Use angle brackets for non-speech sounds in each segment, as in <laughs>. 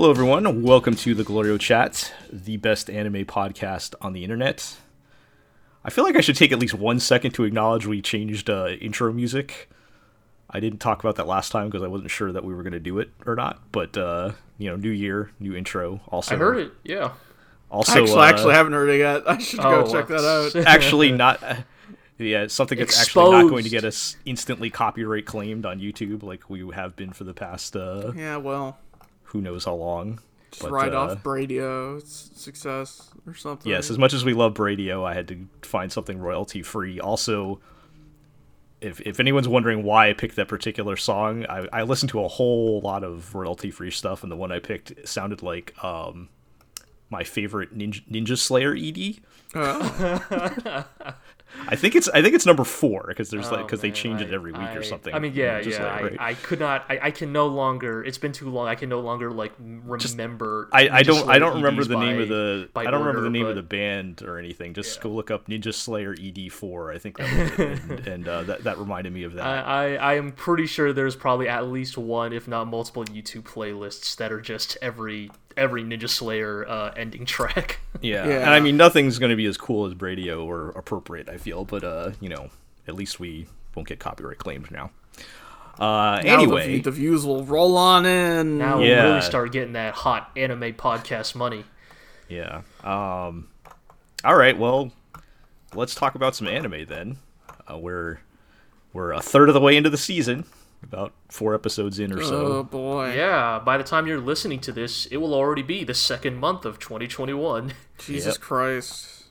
Hello, everyone. Welcome to the Glorio Chat, the best anime podcast on the internet. I feel like I should take at least one second to acknowledge we changed uh, intro music. I didn't talk about that last time because I wasn't sure that we were going to do it or not. But uh, you know, new year, new intro. Also, I heard it. Yeah. Also, actually, uh, actually, I haven't heard it yet. I should go Oh, check that uh, out. <laughs> actually not. uh, <laughs> Yeah, something that's actually not going to get us instantly copyright claimed on YouTube, like we have been for the past uh, Yeah, well, who knows how long. just But, write uh, off Bradio success or something. Yes, as much as we love Bradio, I had to find something royalty free. Also, if if anyone's wondering why I picked that particular song, I, I listened to a whole lot of royalty free stuff, and the one I picked sounded like um my favorite Ninja, Ninja Slayer ED. Oh, <laughs> I think it's I think it's number four because there's like Oh, because they change it every week I- or something. I mean, yeah, yeah. Slayer, I, right? I could not. I, I can no longer. It's been too long. I can no longer like remember. I, I don't I don't remember EDs the name by- of the I don't remember the order, name of the band or anything. Just go look up Ninja Slayer ED4. I think that and, <laughs> and uh, that that reminded me of that. I, I I am pretty sure there's probably at least one, if not multiple, YouTube playlists that are just every every Ninja Slayer uh, ending track. <laughs> Yeah. Yeah. and I mean nothing's going to be as cool as Bradio or appropriate. I feel, but uh, you know, at least we won't get copyright claimed now. Uh, now anyway, view- the, views will roll on in. now Yeah. we'll really start getting that hot anime podcast money. yeah. Um, all right. Well, let's talk about some anime then. Uh, we're we're a third of the way into the season, about four episodes in or so. oh boy, Yeah, by the time you're listening to this, it will already be the second month of 2021. <laughs> Jesus Yep. Christ.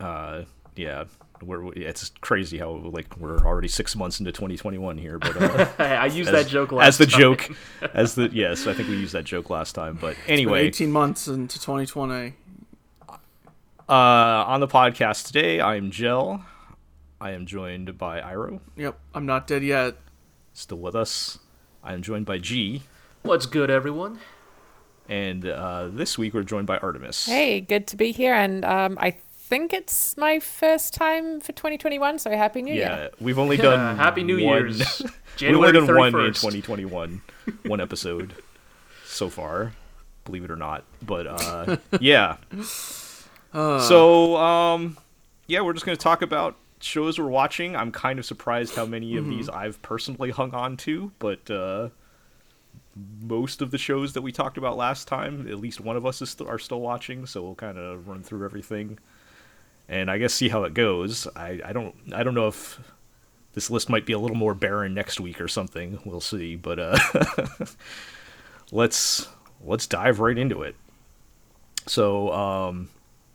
Uh, yeah. We're, it's crazy how like we're already six months into 2021 here, but uh, <laughs> I used as, that joke last as the time. joke <laughs> as the yes i think we used that joke last time but anyway 18 months into 2020. uh on the podcast today i'm gel i am joined by iro Yep, I'm not dead yet. Still with us i am joined by g What's good, everyone? and uh this week we're joined by artemis Hey, good to be here, and um, I think it's my first time for 2021. So happy New yeah Year! Yeah, we've only <laughs> done Happy New one- Year's. <laughs> we've <laughs> January only done one in 2021 one episode so far believe it or not but uh yeah so um yeah we're just gonna talk about shows we're watching i'm kind of surprised how many of these i've personally hung on to but uh most of the shows that we talked about last time at least one of us is st- are still watching so we'll kind of run through everything and i guess see how it goes i i don't i don't know if this list might be a little more barren next week or something. We'll see, but uh, <laughs> let's let's dive right into it. So, um,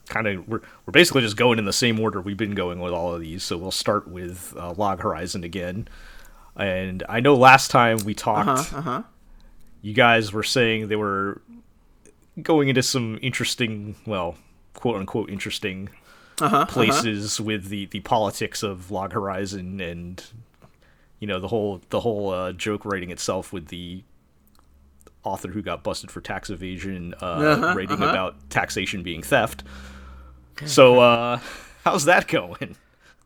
kind of we're we're basically just going in the same order we've been going with all of these. So we'll start with uh, Log Horizon again. And I know last time we talked, Uh huh. Uh huh. you guys were saying they were going into some interesting, well, quote unquote interesting Uh-huh. places with the the politics of Log Horizon and you know the whole the whole uh, joke writing itself with the author who got busted for tax evasion uh, Uh-huh, writing uh-huh. about taxation being theft. So uh, how's that going?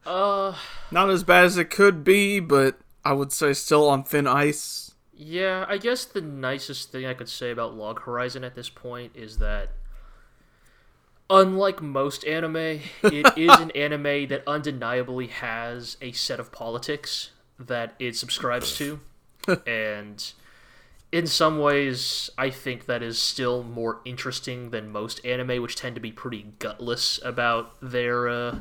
Uh, Not as bad as it could be, but I would say still on thin ice. yeah, I guess the nicest thing I could say about Log Horizon at this point is that, unlike most anime, it <laughs> is an anime that undeniably has a set of politics that it subscribes to. <laughs> and in some ways, I think that is still more interesting than most anime, which tend to be pretty gutless about their uh,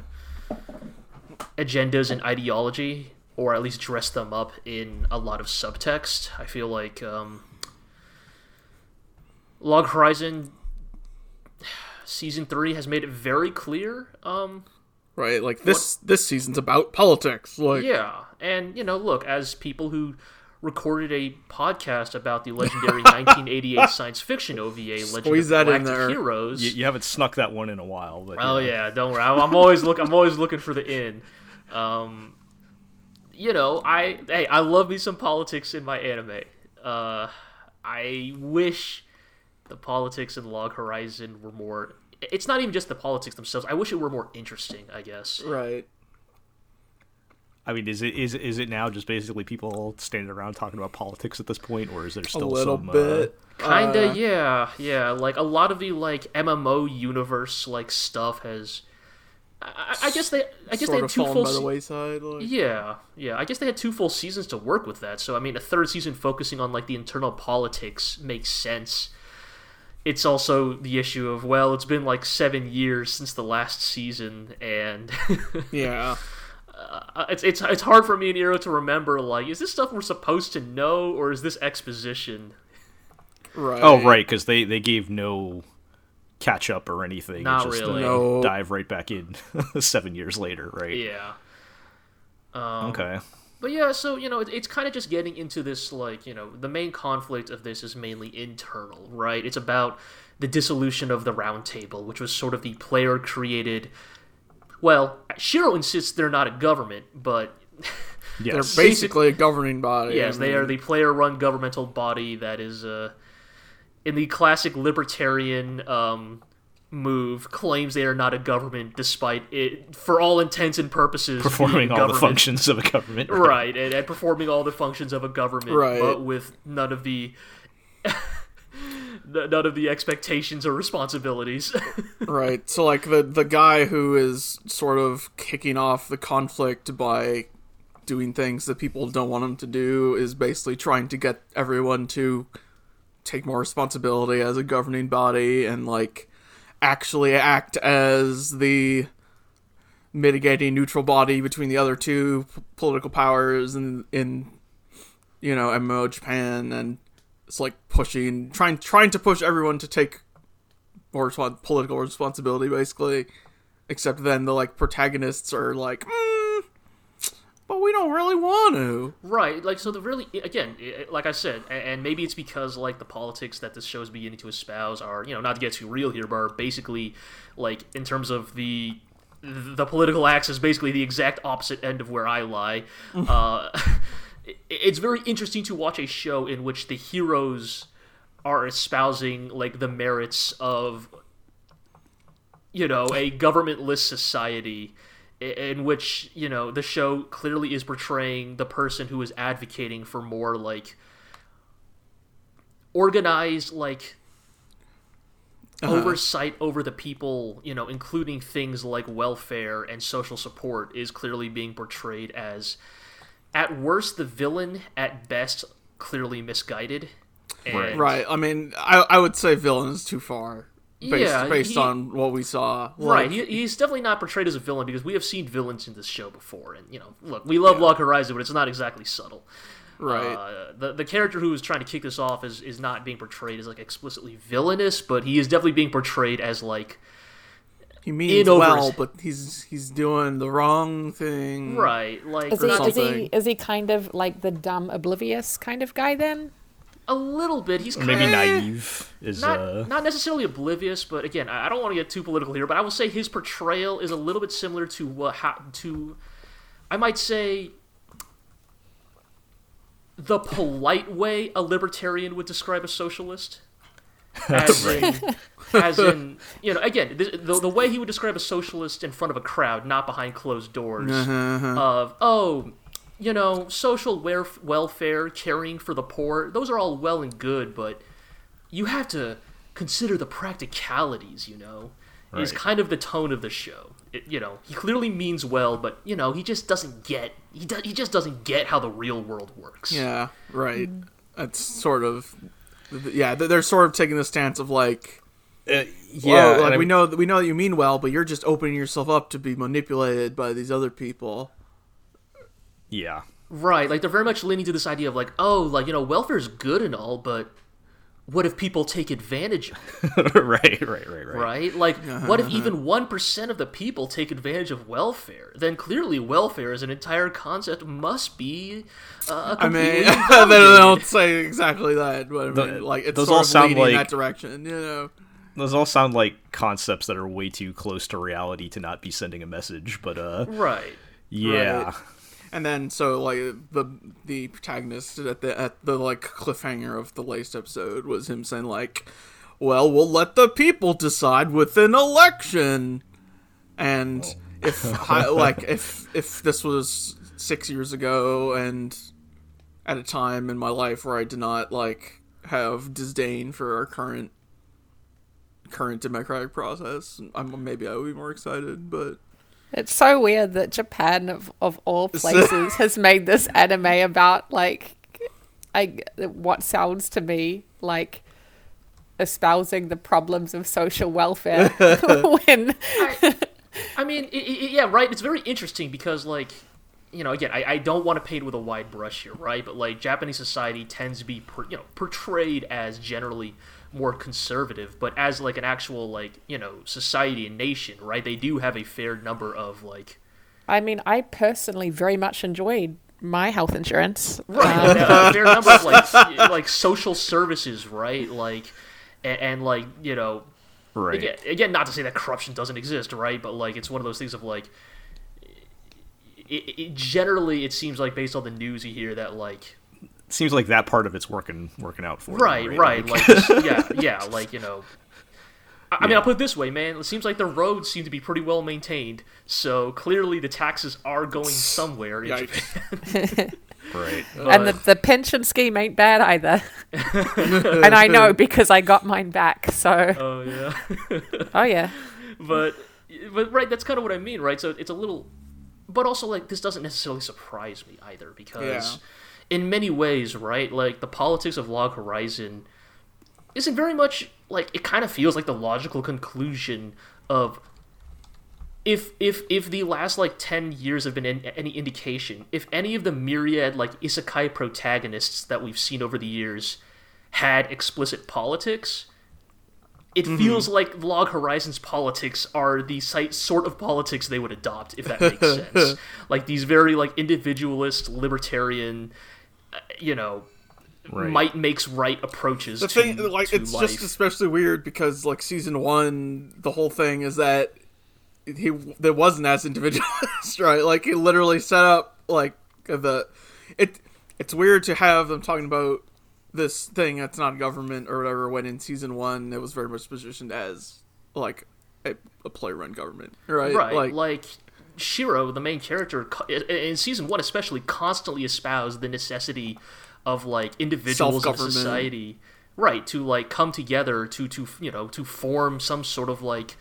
agendas and ideology, or at least dress them up in a lot of subtext. I feel like um, Log Horizon season three has made it very clear. Um, Right, like this this season's about politics. Like, yeah, and you know, look, as people who recorded a podcast about the legendary <laughs> 1988 science fiction OVA Legend Squeeze of Galactic. Heroes. You, you haven't snuck that one in a while, but Oh you know. yeah, don't worry. I'm, I'm always look. I'm always looking for the in. Um, you know, I hey, I love me some politics in my anime. Uh, I wish the politics in Log Horizon were more. It's not even just the politics themselves. I wish it were more interesting. I guess. right. I mean, is it is is it now just basically people standing around talking about politics at this point, or is there still A still little some? bit. Uh, Kinda, Uh, yeah, yeah. Like a lot of the like MMO universe like stuff has. I, I I guess they, I guess they had two fallen full. by the wayside. Like, yeah, yeah. I guess they had two full seasons to work with that. So I mean, a third season focusing on like the internal politics makes sense. It's also the issue of well, it's been like seven years since the last season, and <laughs> yeah. Uh, it's it's it's hard for me and Iro to remember. Like, is this stuff we're supposed to know, or is this exposition? Right. Oh, right, because they they gave no catch up or anything. Not it just, really. uh, No. dive right back in <laughs> seven years later, right? Yeah. Um, Okay. But yeah, so you know, it, it's kind of just getting into this like you know, the main conflict of this is mainly internal, right? It's about the dissolution of the Round Table, which was sort of the player created. Well, Shiro insists they're not a government, but <laughs> They're Yes. basically a governing body. yes, I they are the player-run governmental body that is, uh, in the classic libertarian um, move, claims they are not a government, despite it, for all intents and purposes, Performing being all the functions of a government. right and, and performing all the functions of a government Right. but with none of the n- none of the expectations or responsibilities <laughs> Right. So like the the guy who is sort of kicking off the conflict by doing things that people don't want him to do is basically trying to get everyone to take more responsibility as a governing body and like actually act as the mitigating neutral body between the other two p- political powers in in you know MMO Japan and it's like pushing trying trying to push everyone to take more respon political responsibility basically. Except then the like protagonists are like mm, but we don't really want to right like so the really again like i said and maybe it's because like the politics that this show is beginning to espouse are you know not to get too real here but are basically like in terms of the the political axis basically the exact opposite end of where i lie. <laughs> Uh <laughs> it's very interesting to watch a show in which the heroes are espousing like the merits of you know a governmentless society in which you know the show clearly is portraying the person who is advocating for more like organized like uh-huh. oversight over the people you know including things like welfare and social support is clearly being portrayed as at worst the villain at best clearly misguided. And right. I mean i i would say villain is too far based, Yeah, based he- on what we saw. Right, he, he's definitely not portrayed as a villain because we have seen villains in this show before, and you know, look, we love Log Horizon, but it's not exactly subtle. right. Uh, the the character who is trying to kick this off is is not being portrayed as like explicitly villainous, but he is definitely being portrayed as like he means in well his- but he's he's doing the wrong thing right, like Is he, is he is he kind of like the dumb oblivious kind of guy then? a little bit. He's Or kind maybe of naive is not uh not necessarily oblivious, but again, I I don't want to get too political here, but I will say his portrayal is a little bit similar to what ha- to I might say the polite way a libertarian would describe a socialist. <laughs> As in, as in, <laughs> you know, again, the, the, the way he would describe a socialist in front of a crowd, not behind closed doors, uh-huh, uh-huh. of, oh, you know, social welf- welfare, caring for the poor, those are all well and good, but you have to consider the practicalities, you know, is kind of the tone of the show. It, you know, he clearly means well, but, you know, he just doesn't get, he, do, he just doesn't get how the real world works. Yeah, right. That's sort of, yeah. They're sort of taking the stance of like, Uh, yeah, well, like we know that we know that you mean well, but you're just opening yourself up to be manipulated by these other people. yeah. Right, like they're very much leaning to this idea of like, oh, like, you know, welfare's good and all, but what if people take advantage of <laughs> it? right, right, right, right. right? Like, uh-huh, what if uh-huh. even 1% of the people take advantage of welfare? Then clearly, welfare as an entire concept must be uh, I mean, <laughs> they don't say exactly that, but I The- like it's those sort all of sound leading in like- that direction. You know, Those all sound like concepts that are way too close to reality to not be sending a message, but uh Right. yeah. Right. and then so like the the protagonist at the at the like cliffhanger of the latest episode was him saying like, "Well, we'll let the people decide with an election," and if I, <laughs> like if if this was six years ago and at a time in my life where I did not like have disdain for our current current democratic process, I'm, maybe I would be more excited. But It's so weird that Japan, of, of all <laughs> places, has made this anime about like, I what sounds to me like espousing the problems of social welfare. <laughs> when I mean, i i yeah, right. It's very interesting because, like, you know, again, I, I don't want to paint with a wide brush here, right? But like, Japanese society tends to be, per, you know, portrayed as generally more conservative, but as like an actual like you know society and nation, right? They do have a fair number of like. I mean, I personally very much enjoyed my health insurance. Right, um, a fair number of like <laughs> like social services, right? Like, and, and like you know, Right. again, again, not to say that corruption doesn't exist, right? But like, it's one of those things of like, it, it, generally, it seems like based on the news you hear that like, Seems like that part of it's working working out for them, right, right, like, this- <laughs> yeah, yeah, like you know. I I mean, I'll put it this way, man. It seems like the roads seem to be pretty well maintained, so clearly the taxes are going somewhere. In Japan. <laughs> right. and the, the pension scheme ain't bad either. <laughs> and I know because I got mine back. So, Oh yeah. oh yeah. but but right that's kind of what i mean right so it's a little but also like this doesn't necessarily surprise me either because in many ways right like the politics of log horizon isn't very much like it kind of feels like the logical conclusion of if if if the last like 10 years have been in, any indication if any of the myriad like isekai protagonists that we've seen over the years had explicit politics it mm-hmm. feels like Log Horizon's politics are the site sort of politics they would adopt, if that makes <laughs> sense. like these very like individualist, libertarian, you know, Right. might makes right approaches. the to, thing, like, to it's life. just especially weird because like season one, the whole thing is that he there wasn't as individualist, <laughs> right? Like he literally set up like the it. It's weird to have them talking about this thing that's not government or whatever when in season one it was very much positioned as like a, a player-run government, right? right Like, like, shiro the main character in- season one especially constantly espoused the necessity of like individuals in society right to like come together to to you know to form some sort of like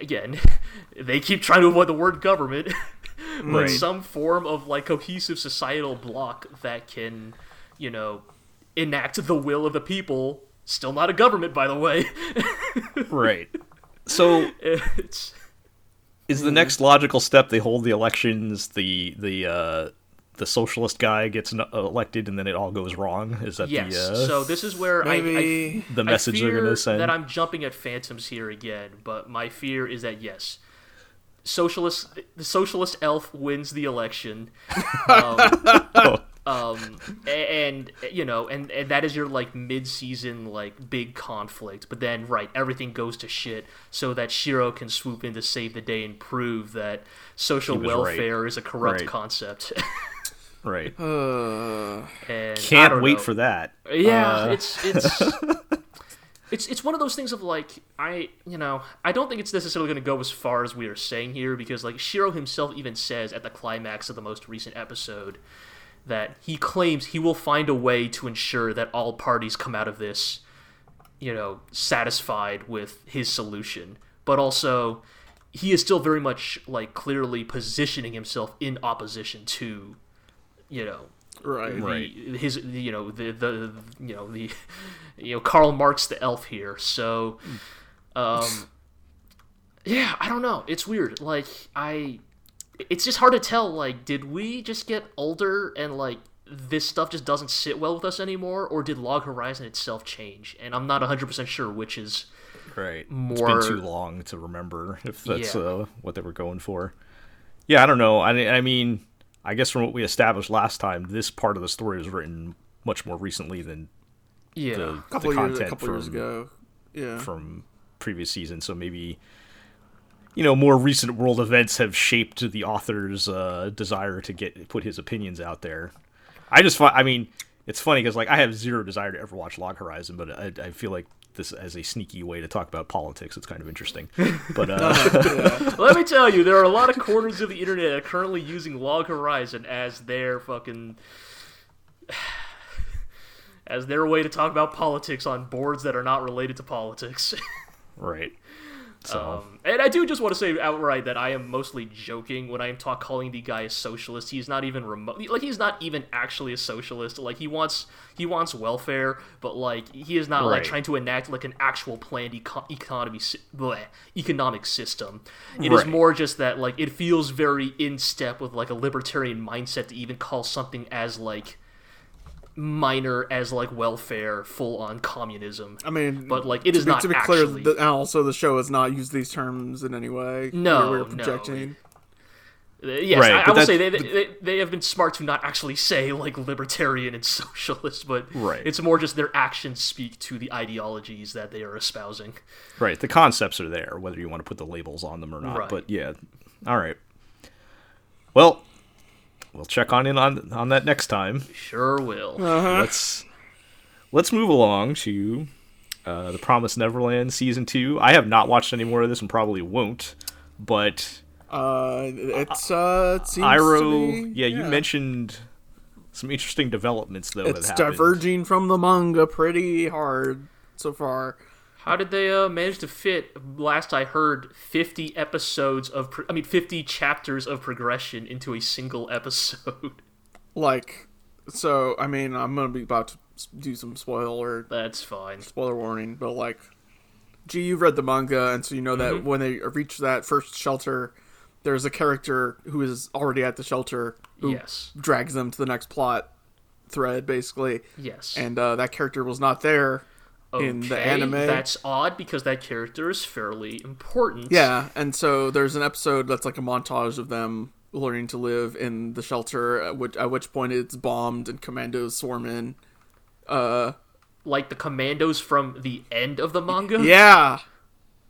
again <laughs> they keep trying to avoid the word government <laughs> but Right. some form of like cohesive societal block that can you know enact the will of the people still not a government by the way <laughs> Right. So it's is the next logical step they hold the elections, the the uh the socialist guy gets n- elected and then it all goes wrong? Is that Yes. the uh, so this is where I, I, maybe the message I they're going to send? that I'm jumping at phantoms here again, but my fear is that yes, socialist the socialist elf wins the election, <laughs> um, Oh, um, and you know, and, and that is your like mid-season like big conflict. But then, right, everything goes to shit, so that Shiro can swoop in to save the day and prove that social He was right. welfare is a corrupt Right. concept. <laughs> right. uh, and Can't don't wait know. for that. Yeah, Uh, it's it's <laughs> it's it's one of those things of like I you know I don't think it's necessarily going to go as far as we are saying here because like Shiro himself even says at the climax of the most recent episode that he claims he will find a way to ensure that all parties come out of this you know satisfied with his solution but also he is still very much like clearly positioning himself in opposition to you know right. Right. his you know the the you know the you know Karl Marx the elf here. So um yeah, I don't know. It's weird. Like I it's just hard to tell like did we just get older and like this stuff just doesn't sit well with us anymore or did Log Horizon itself change? And I'm not 100% sure which is Right. more- It's been too long to remember if that's Yeah. uh, what they were going for. Yeah, I don't know. I, I mean, I guess from what we established last time, this part of the story was written much more recently than yeah. the, A couple the years, a couple from, years ago. Yeah. from previous season So maybe, you know, more recent world events have shaped the author's uh, desire to get put his opinions out there. I just find, I mean, it's funny because like I have zero desire to ever watch Log Horizon, but I, I feel like this as a sneaky way to talk about politics. It's kind of interesting. But uh, <laughs> Let me tell you, there are a lot of corners of the internet that are currently using Log Horizon as their fucking <sighs> as their way to talk about politics on boards that are not related to politics. <laughs> Right. So Um, and I do just want to say outright that I am mostly joking when I am talk calling the guy a socialist. He's not even remote. Like he's not even actually a socialist. Like he wants he wants welfare, but like he is not like trying to enact like an actual planned eco- economy bleh, economic system. It is Right. more just that like it feels very in step with like a libertarian mindset to even call something as like minor as like welfare full on communism. I mean, But, like, it is to be, not to be actually- clear. The, and also, the show has not used these terms in any way. No, we're no. projecting. Uh, Yes, Right, I, I will say they, they they have been smart to not actually say like libertarian and <laughs> socialist, but Right. it's more just their actions speak to the ideologies that they are espousing. right, the concepts are there, whether you want to put the labels on them or not. Right. But yeah, all right. Well, we'll check on in on on that next time. Sure will. let's let's move along to uh, the Promised Neverland season two. I have not watched any more of this and probably won't. But Uh, it's uh, it seems Iro, to be, yeah, you mentioned some interesting developments though. it's that happened. diverging from the manga pretty hard so far. How did they uh, manage to fit? Last I heard, fifty episodes of pro- I mean, fifty chapters of progression into a single <laughs> episode. Like, so I mean, I'm gonna be about to do some spoiler That's fine. spoiler warning, but like, gee, you've read the manga, and so you know that when they reach that first shelter, there's a character who is already at the shelter who Yes. drags them to the next plot thread, basically, Yes. and uh, that character was not there in the anime. That's odd because that character is fairly important. Yeah, and so there's an episode that's like a montage of them learning to live in the shelter, at which, at which point it's bombed and commandos swarm in. Uh, Like the commandos from the end of the manga. yeah,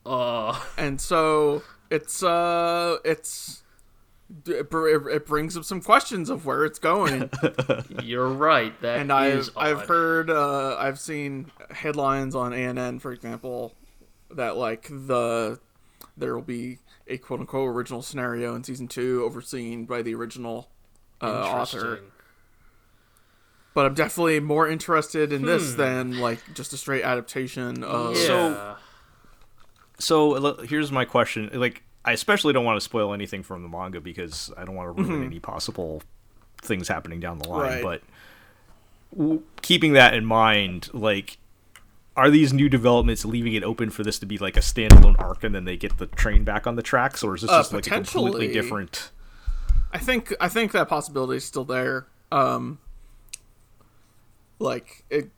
Uh, and so it's uh, it's it, it brings up some questions of where it's going, <laughs> you're right. That and is I've I've heard uh, I've seen headlines on ANN, for example, that like the there will be a quote unquote original scenario in season two overseen by the original uh, author. But I'm definitely more interested in Hmm. this than like just a straight adaptation of. Yeah. So- So here's my question: like, I especially don't want to spoil anything from the manga because I don't want to ruin any possible things happening down the line. Right. But w- keeping that in mind, like, are these new developments leaving it open for this to be like a standalone arc, and then they get the train back on the tracks, or is this Uh, just like a completely different? I think I think that possibility is still there. Um, like it,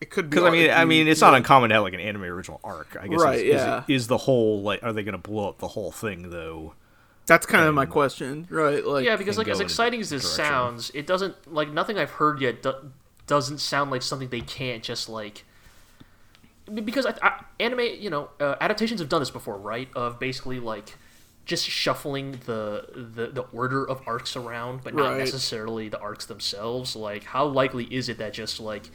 it could be. Because I mean, I mean, it's not uncommon to have like an anime original arc. I guess. Right, Is, is, yeah. is the whole like, are they going to blow up the whole thing though? That's kind of my question, right? Like, Yeah, because like as go in a exciting as this direction. sounds, it doesn't like nothing I've heard yet do- doesn't sound like something they can't just like. Because I, I, anime, you know, uh, adaptations have done this before, right? Of basically like just shuffling the, the the order of arcs around, but not Right. necessarily the arcs themselves. Like, how likely is it that just like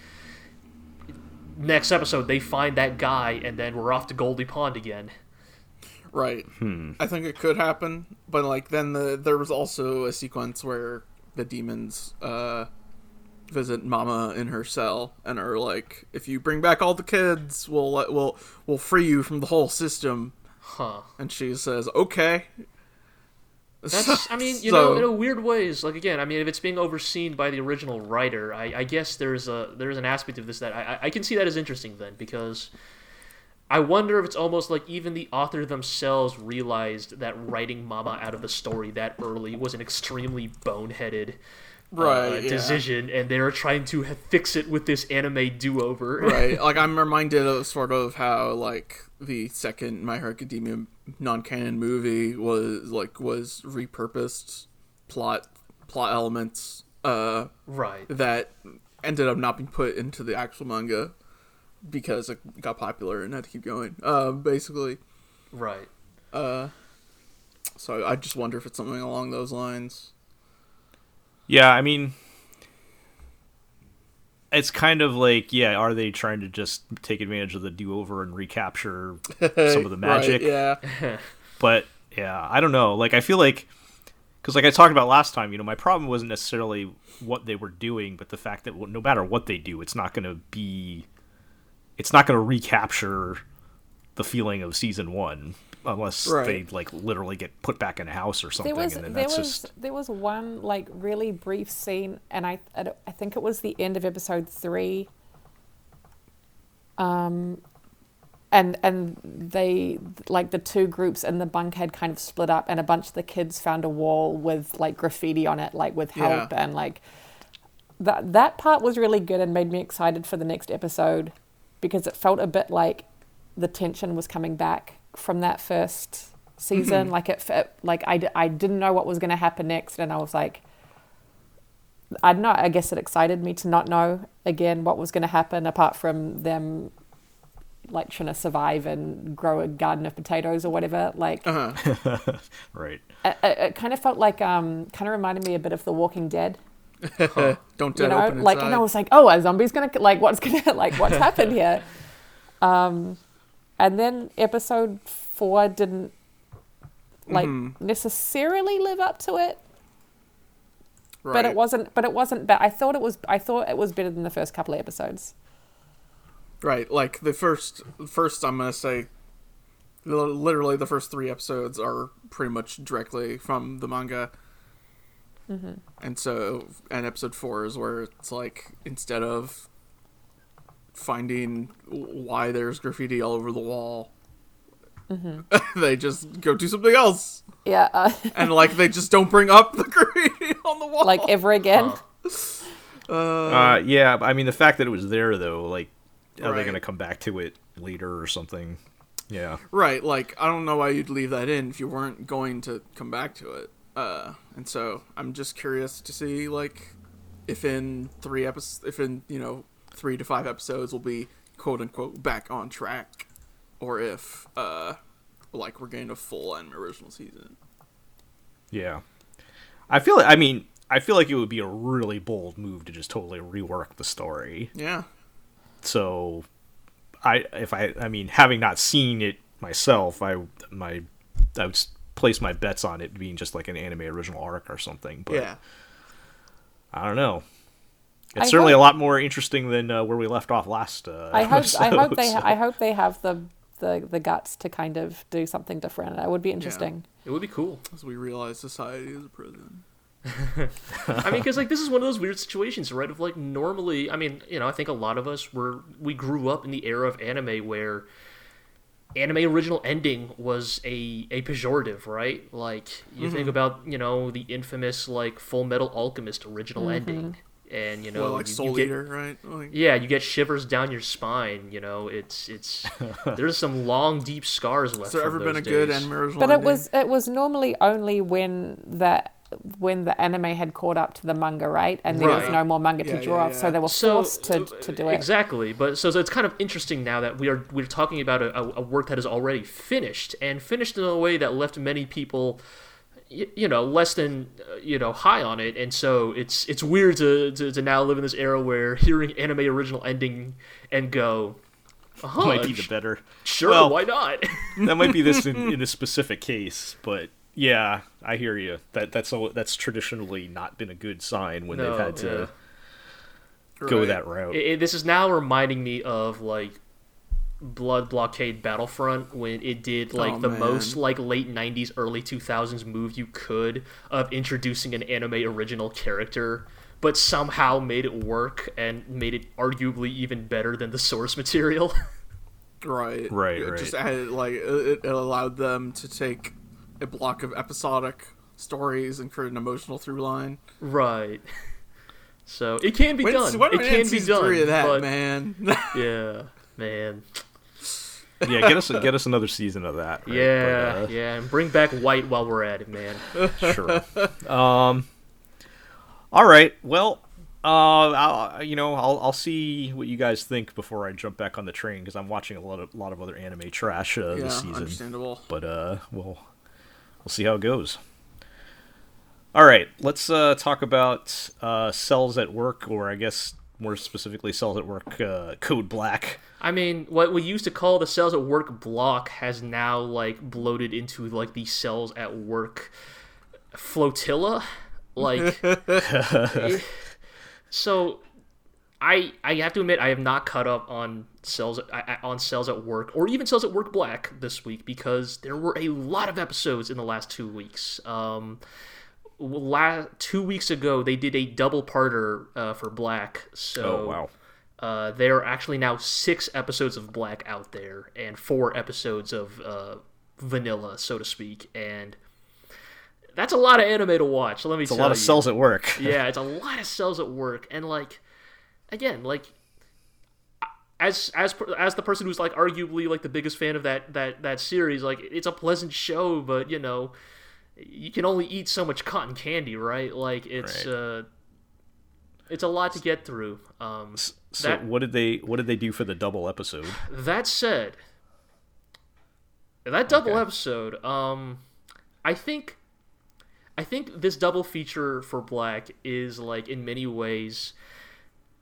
next episode they find that guy and then we're off to Goldie Pond again? right. Hmm. I think it could happen, but like then the there was also a sequence where the demons uh visit Mama in her cell and are like, if you bring back all the kids, we'll let we'll we'll free you from the whole system. Huh. And she says, okay. That's, I mean, you So- know, in a weird ways. Like again, I mean, if it's being overseen by the original writer, I, I guess there's a there's an aspect of this that I, I- I can see that as interesting then because I wonder if it's almost like even the author themselves realized that writing Mama out of the story that early was an extremely boneheaded uh, Right, yeah. decision, and they're trying to fix it with this anime do over. <laughs> right like i'm reminded of sort of how like the second my hero academia non-canon movie was like was repurposed plot plot elements uh right. that ended up not being put into the actual manga because it got popular and had to keep going uh basically Right. uh so i just wonder if it's something along those lines Yeah, I mean, it's kind of like, yeah, are they trying to just take advantage of the do over and recapture some of the <laughs> Right, magic? yeah <laughs> But yeah, I don't know. Like, I feel like because like I talked about last time, you know, my problem wasn't necessarily what they were doing, but the fact that no matter what they do, it's not going to be, it's not going to recapture the feeling of season one unless Right. they like literally get put back in a house or something, There was and then there that's was just there was one like really brief scene, and I I I think it was the end of episode three. Um, and and they like the two groups in the bunk had kind of split up, and a bunch of the kids found a wall with like graffiti on it, like with help Yeah. and like that that part was really good and made me excited for the next episode because it felt a bit like the tension was coming back from that first season like it fe- like I, d- I didn't know what was going to happen next and i was like i don't know i guess it excited me to not know again what was going to happen apart from them like trying to survive and grow a garden of potatoes or whatever like Uh-huh. <laughs> right. it, it, it kind of felt like um kind of reminded me a bit of the walking dead <laughs> Don't you dead know open like inside. and i was like oh a zombie's gonna like what's gonna <laughs> like what's happened here um and then episode four didn't like Mhm. necessarily live up to it right. but it wasn't but it wasn't bad i thought it was i thought it was better than the first couple of episodes Right, like the first, first I'm gonna say, literally the first three episodes are pretty much directly from the manga, Mm-hmm. and so and episode four is where it's like instead of finding why there's graffiti all over the wall, Mm-hmm. <laughs> they just go do something else, yeah uh, <laughs> and like they just don't bring up the <laughs> graffiti on the wall. like ever again uh, Uh, yeah, I mean the fact that it was there though, like, are they going to come back to it later or something? Yeah. Right, like I don't know why you'd leave that in if you weren't going to come back to it. Uh, and so I'm just curious to see like if in three episodes, if in you know three to five episodes, we'll be quote unquote back on track, or if uh, like we're getting a full end original season. Yeah. I feel I mean, I feel like it would be a really bold move to just totally rework the story. Yeah, So I if I I mean, having not seen it myself, I my I would place my bets on it being just like an anime original arc or something, but yeah, I don't know. It's I certainly hope- a lot more interesting than uh, where we left off last uh, i hope <laughs> i hope they so- i hope they have the the the guts to kind of do something different that would be interesting It would be cool. as we realize society is a prison. <laughs> I mean, because like this is one of those weird situations, right? Of like normally, I mean, you know, I think a lot of us were we grew up in the era of anime where anime original ending was a a pejorative, right? Like you Mm-hmm. think about you know the infamous like Full Metal Alchemist original ending, and you know well, like you- you Soul get- right? Like, Yeah, you get shivers down your spine. You know, it's it's <laughs> there's some long, deep scars left. has there from ever been a those good days. end original? but it ending? was it was normally only when the when the anime had caught up to the manga right and there was no more manga to draw yeah, off so yeah. they were So, forced to, uh, to do it exactly but so, so it's kind of interesting now that we are we're talking about a, a, a work that is already finished and finished in a way that left many people y- you know less than uh, you know high on it and so it's it's weird to, to, to now live in this era where hearing anime original ending and go oh, might be the better. sure well- why not <laughs> that might be this in, <laughs> in a specific case, but yeah, I hear you. That that's all, that's traditionally not been a good sign when No, they've had to Right. go that route. It, it- this is now reminding me of like Blood Blockade Battlefront when it did like Oh, the man. most like late 90s early 2000s move you could of introducing an anime original character but somehow made it work and made it arguably even better than the source material. <laughs> Right. Right, It right. Just added, like it, it allowed them to take a block of episodic stories and create an emotional through line. right. <laughs> So it can be When, done. when it can be done. three of that, but man. <laughs> yeah, man. Yeah, get us get us another season of that. right? Yeah, But, uh, yeah, and bring back White while we're at it, man. sure. Um. All right. Well, uh, I'll, you know, I'll I'll see what you guys think before I jump back on the train because I'm watching a lot of lot of other anime trash uh, yeah, this season. understandable. But uh, we'll we'll see how it goes. All right, let's uh, talk about uh, cells at work, or I guess more specifically, cells at work uh, code black. I mean, what we used to call the cells at work block has now like bloated into like the cells at work flotilla like <laughs> so I I have to admit I have not caught up on cells on cells at work or even cells at work black this week because there were a lot of episodes in the last two weeks. Um, la- two weeks ago they did a double parter uh, for black. So Oh wow. uh, there are actually now six episodes of Black out there and four episodes of uh, Vanilla, so to speak, and that's a lot of anime to watch. Let me It's a lot of cells at work. <laughs> yeah, <laughs> it's a lot of cells at work, and like, again, like, as as per- as the person who's like arguably like the biggest fan of that that that series, like, it's a pleasant show, but you know, you can only eat so much cotton candy, right? Like, it's Right. uh, it's a lot to get through. Um, So that- what did they what did they do for the double episode? that said, that double Okay. episode, um, I think, I think this double feature for Black is like in many ways,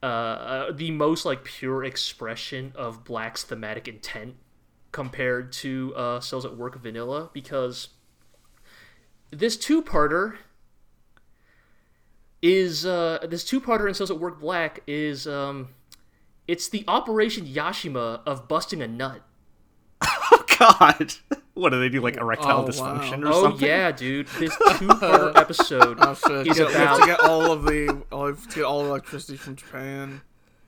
uh, uh, the most like pure expression of Black's thematic intent compared to uh, Cells at Work Vanilla because this two-parter is uh, this two-parter in Cells at Work Black is um, it's the Operation Yashima of busting a nut. Oh God! <laughs> What do they do? Like erectile Oh, wow. dysfunction or Oh something? yeah, dude! This <laughs> two-parter episode Oh shit! is To get, about. to get all of the, all, to get all the electricity from Japan.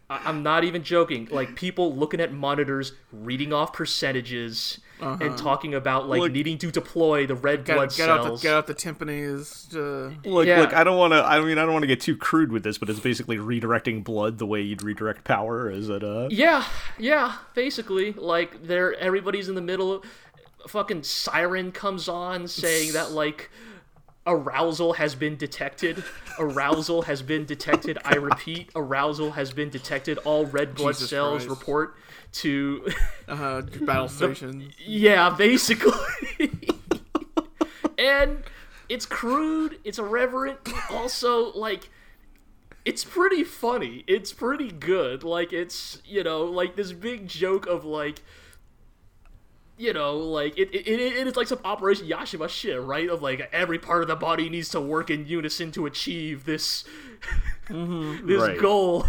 I- I'm not even joking. Like people looking at monitors, reading off percentages, and talking about like Look- needing to deploy the red blood Get, get out the, cells. get out the timpanis. Uh, Look, Yeah. look. I don't want to. I mean, I don't want to get too crude with this, but it's basically redirecting blood the way you'd redirect power. Is it? Uh, Yeah, yeah, basically. Like they're everybody's in the middle fucking siren comes on saying that like arousal has been detected. Arousal has been detected. I repeat, arousal has been detected. All red blood Jesus cells Christ. report to <laughs> uh, battle stations. Yeah, basically. and it's crude, it's irreverent, also like it's pretty funny. It's pretty good. Like it's, you know, like this big joke of like you know, like it, it, it, is like some Operation Yashima shit, right? Of like every part of the body needs to work in unison to achieve this <laughs> this Right. goal.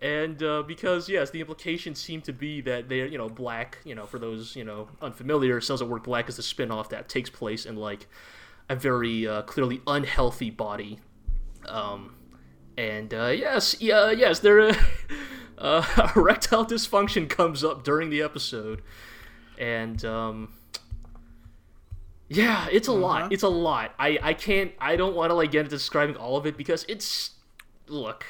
And uh, because yes, the implications seem to be that they're you know black. You know, for those you know unfamiliar, Cells at Work Black is the spin-off that takes place in like a very uh, clearly unhealthy body. Um, and uh, yes, yeah, yes, there <laughs> uh, uh, <laughs> erectile dysfunction comes up during the episode, and um, yeah, it's a lot. It's a lot. I I can't. I don't want to like get into describing all of it because it's look.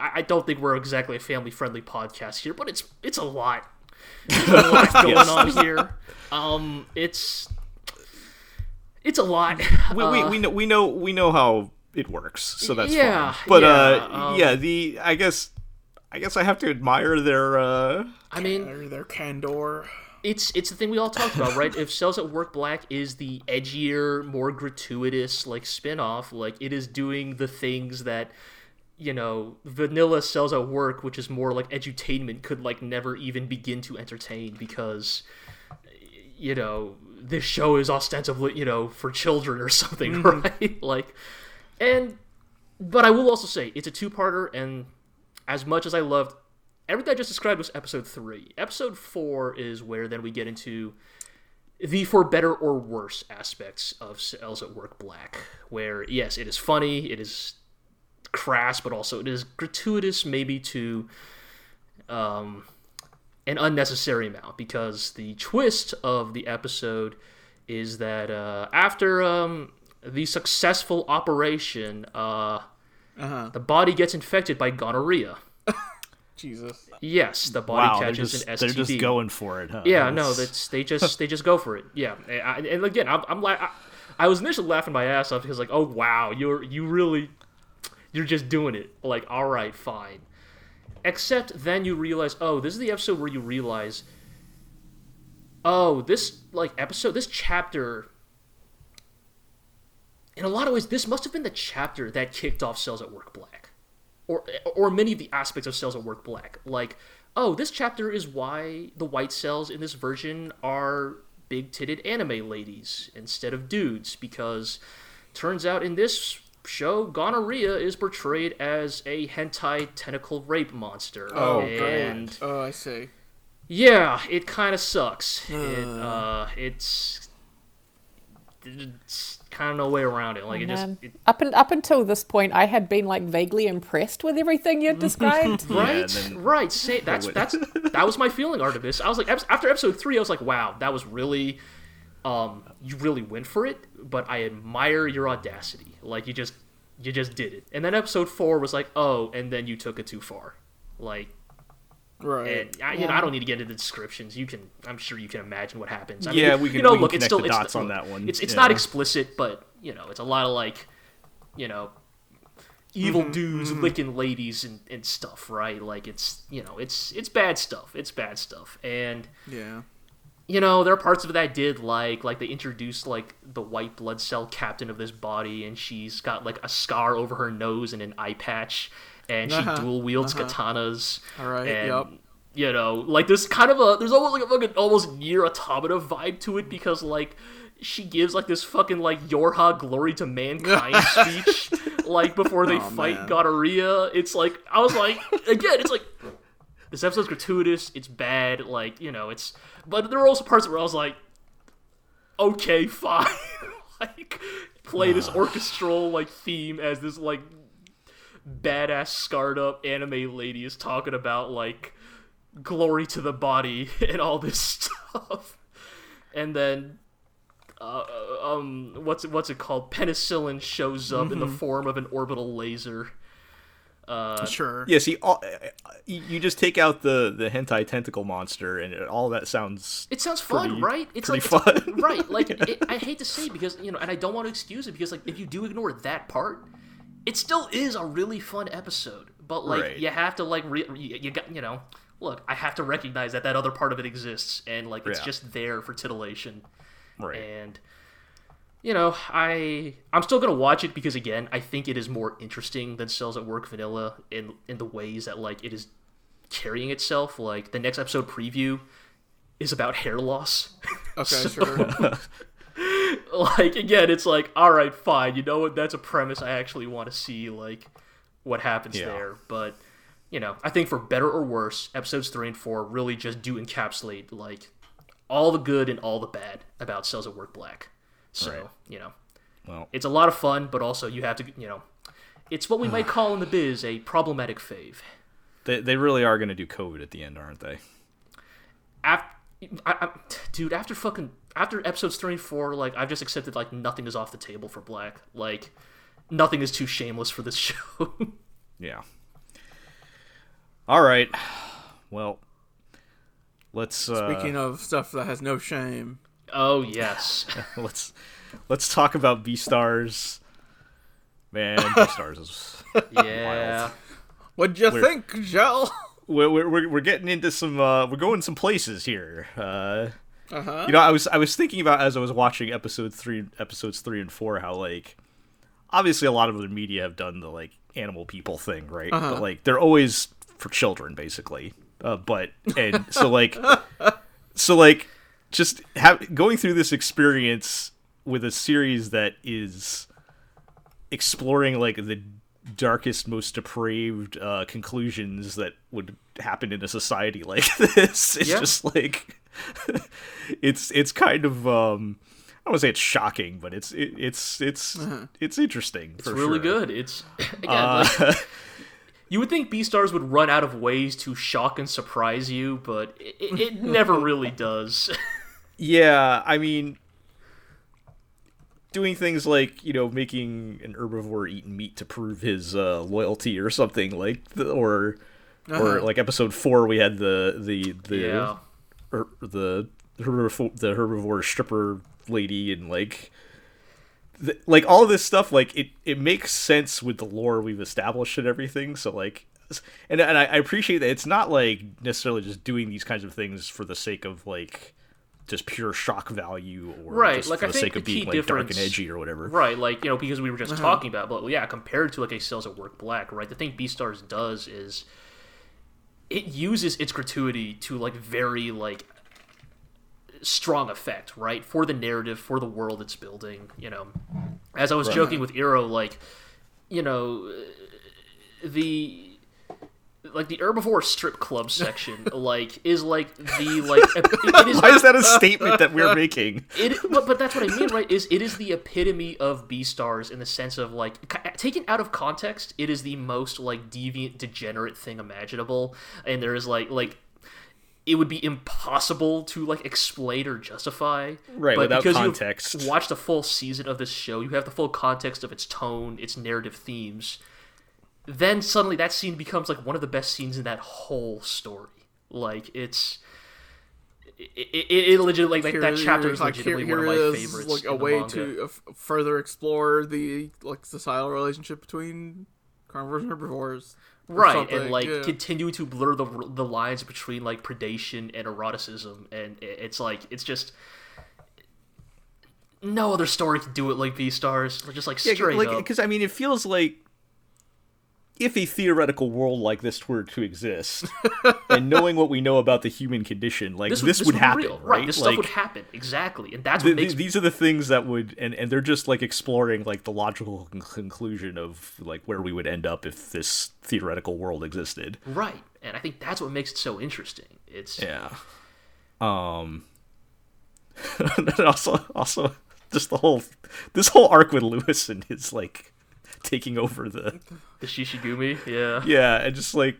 I I don't think we're exactly a family-friendly podcast here, but it's it's a lot. There's a lot <laughs> going Yes. on here. Um, it's it's a lot. we, we, Uh, we know we know we know how it works, so that's Yeah, fine. But yeah, uh, um, yeah, the I guess I guess I have to admire their uh, I mean, Their, their candor. It's it's the thing we all talked about, right? if Cells at Work Black is the edgier, more gratuitous like spin-off, like it is doing the things that you know, vanilla Cells at Work, which is more like edutainment, could like never even begin to entertain because you know, this show is ostensibly, you know, for children or <laughs> something, mm-hmm. right? <laughs> like and but I will also say it's a two-parter and as much as I loved everything I just described was episode three. Episode four is where then we get into the for better or worse aspects of Cells at Work Black, where yes, it is funny, it is crass, but also it is gratuitous, maybe to um, an unnecessary amount, because the twist of the episode is that uh, after um, the successful operation, uh, Uh-huh. the body gets infected by gonorrhea. Jesus. Yes, the body wow, catches just, an STD. they're just going for it, huh? Yeah, no, That's- that's they <laughs> just they just go for it. Yeah, and, and again, I'm, I'm like, I, I was initially laughing my ass off because like, oh wow, you're you really, you're just doing it. Like, all right, fine. Except then you realize, oh, this is the episode where you realize, oh, this like episode, this chapter. In a lot of ways, this must have been the chapter that kicked off Cells at Work Black or or many of the aspects of cells at work black like oh this chapter is why the white cells in this version are big titted anime ladies instead of dudes because turns out in this show, gonorrhea is portrayed as a hentai tentacle rape monster. Oh, and great. Oh, I see. yeah, it kind of sucks. It uh, it's it's kind of no way around it. Like it just it, Up and up until this point, I had been like vaguely impressed with everything you'd described. <laughs> right, and then- right. Say that's that's <laughs> that was my feeling, Artemis. I was like after episode three, I was like, wow, that was really, um, you really went for it. But I admire your audacity. Like you just you just did it. And then episode four was like, oh, and then you took it too far. Like Right. And I, you know, I don't need to get into the descriptions. You can, I'm sure you can imagine what happens. I Yeah, mean, we can- You know, we can look, it's still the it's, dots on that one. It's it's Yeah. not explicit, but you know, it's a lot of like, you know, evil Mm-hmm, dudes licking ladies and, and stuff, right? Like it's you know, it's it's bad stuff. It's bad stuff, and yeah. you know, there are parts of it that I did like, like they introduced like the white blood cell captain of this body, and she's got like a scar over her nose and an eye patch, and she Uh-huh, dual wields uh-huh. katanas. All right. and, yep. You know, like there's kind of a there's almost like a fucking almost NieR Automata vibe to it because like she gives like this fucking like Yorha glory to mankind <laughs> speech like before they Oh, fight man. gonorrhea. It's like I was like again, it's like this episode's gratuitous, it's bad, like, you know, it's but there were also parts where I was like, okay, <laughs> fine. like play this orchestral like theme as this like badass scarred up anime lady is talking about like glory to the body <laughs> and all this <laughs> stuff. And then uh, um what's it what's it called? Penicillin shows up in the form of an orbital laser. Uh, Sure. Yeah, see, all, you you just take out the the hentai tentacle monster, and it, all that sounds. It sounds fun, Pretty- right? It's pretty like it's- fun. right? Like <laughs> it, I hate to say because you know, and I don't want to excuse it because like if you do ignore that part, it still is a really fun episode. But like Right. you have to like re- you, you got you know, look, I have to recognize that that other part of it exists and like it's Yeah. just there for titillation Right. and you know i i'm still gonna watch it because again i think it is more interesting than cells at work vanilla in in the ways that like it is carrying itself like the next episode preview is about hair loss <laughs> Okay. Sure. <laughs> <laughs> like again it's like all right fine you know what that's a premise i actually want to see like what happens Yeah. there but you know i think for better or worse episodes three and four really just do encapsulate like all the good and all the bad about cells at work black so Right. you know Well, it's a lot of fun but also you have to you know it's what we might <sighs> call in the biz a problematic fave they, they really are going to do COVID at the end, aren't they? after I, I, dude after fucking after episodes three and four like i've just accepted like nothing is off the table for black like nothing is too shameless for this <laughs> show Yeah. All right. Well, let's uh, Speaking of stuff that has no shame. oh yes <laughs> let's let's talk about Beastars. Man, <laughs> Beastars is yeah What'd you We're- think, Gel? we're, we're we're we're getting into some uh we're going some places here. Uh Uh huh. you know, I was I was thinking about as I was watching episode 3 episodes 3 and 4 how like obviously a lot of other media have done the like animal people thing, right? But like they're always for children basically. Uh but and so like <laughs> so like just have going through this experience with a series that is exploring like the darkest most depraved uh conclusions that would happen in a society <laughs> like this it's Yeah. just like <laughs> it's it's kind of um I don't want to say it's shocking, but it's it, it's it's it's interesting. it's really good. It's <clears throat> again like, Uh, <laughs> you would think Beastars would run out of ways to shock and surprise you but it, it, never really does. <laughs> Yeah, I mean, doing things like you know making an herbivore eat meat to prove his uh, loyalty or something like, the, or or like episode four, we had the the the yeah her, the herbivore, the herbivore stripper lady and like the, like all of this stuff like it it makes sense with the lore we've established and everything so like and and I, I appreciate that it's not like necessarily just doing these kinds of things for the sake of like just pure shock value or Right, just like, for I the think sake of the key being like dark and difference- edgy or whatever Right, like you know, because we were just mm-hmm. talking about, but yeah, compared to like a Cells at Work Black, right? The thing Beastars does is it uses its gratuity to like very like strong effect, right? For the narrative, for the world it's building, you know. as I was joking with Iro, like, you know, the like the herbivore strip club section, <laughs> like, is like the like it, <laughs> it is Why is that a statement that we're <laughs> making? it, but, but that's what I mean, right? Is it is the epitome of Beastars in the sense of like taken out of context, it is the most like deviant, degenerate thing imaginable, and there is like like it would be impossible to like explain or justify. Right, but without because context. You've watched a full season of this show, you have the full context of its tone, its narrative themes. Then suddenly that scene becomes like one of the best scenes in that whole story. Like it's. It, it, it legit like, like Here- that chapter is here's, like, legitimately here- one of my is, favorites. Like a way manga. to uh, f- further explore the like societal relationship between carnivores and herbivores. or right and like yeah. continue to blur the the lines between like predation and eroticism and it's like it's just no other story can do it like Beastars. Just like straight like up. because I mean, it feels like if a theoretical world like this were to exist, <laughs> and knowing what we know about the human condition, like this, this, would be happen, real. right? This like, stuff would happen exactly, and that's th- what makes these are the things that would, and and they're just like exploring like the logical con- conclusion of like where we would end up if this theoretical world existed. right, and I think that's what makes it so interesting. It's Yeah. Um. <laughs> and also, also, just the whole this whole arc with Louis and his like taking over the the Shishigumi, yeah. yeah, and just like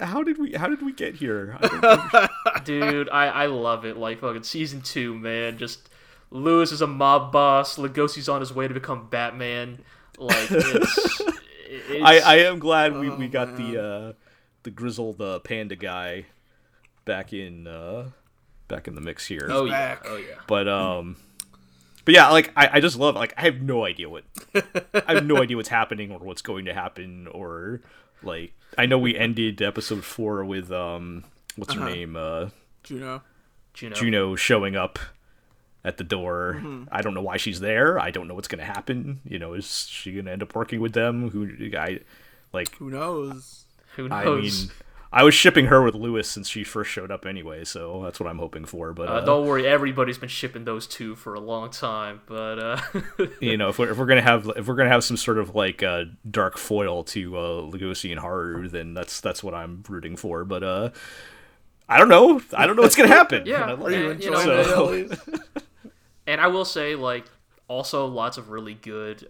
how did we how did we get here? I. <laughs> Dude, I, I love it. Like fucking season two, man. Just Louis is a mob boss. Legosi's on his way to become Batman. Like it's, <laughs> it's I I am glad we, we got the uh the grizzle the panda guy back in uh back in the mix here. oh yeah, oh yeah. But um but yeah, like I, I just love like I have no idea what I have no <laughs> idea what's happening or what's going to happen or like I know we ended episode 4 with um what's her name uh Juno. Juno. Juno showing up at the door. I don't know why she's there. I don't know what's going to happen. You know, is she going to end up working with them? Who I like Who knows? Who I knows? mean, I was shipping her with Louis since she first showed up anyway, so that's what I'm hoping for. But uh, uh, don't worry, everybody's been shipping those two for a long time. But uh, <laughs> you know, if we're, if we're gonna have if we're gonna have some sort of like uh, dark foil to uh, Legosi and Haru, then that's that's what I'm rooting for. But uh, I don't know. I don't know what's gonna happen. <laughs> Yeah, And I love are you it. enjoying So- it? <laughs> and I will say, like, also lots of really good.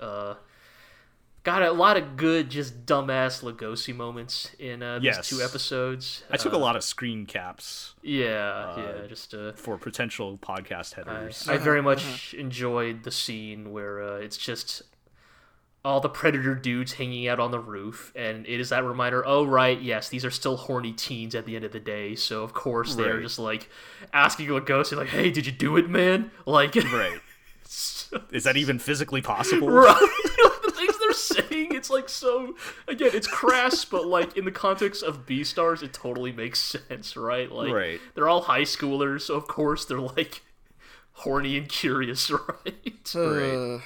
Uh, got a lot of good, just dumbass Legosi moments in uh, these Yes. two episodes. I took Uh, a lot of screen caps Yeah, yeah, just uh, for potential podcast headers. I very much enjoyed the scene where uh, it's just all the predator dudes hanging out on the roof, and it is that reminder. Oh right, yes, these are still horny teens at the end of the day, so of course they're Right. just like asking Legosi, like, "Hey, did you do it, man?" <laughs> Like, right. <laughs> Is that even physically possible? <laughs> Right. The things they're saying, it's like so. Again, it's crass, but like in the context of Beastars, it totally makes sense, right? Like Right. they're all high schoolers, so of course they're like horny and curious, <laughs> right? Uh,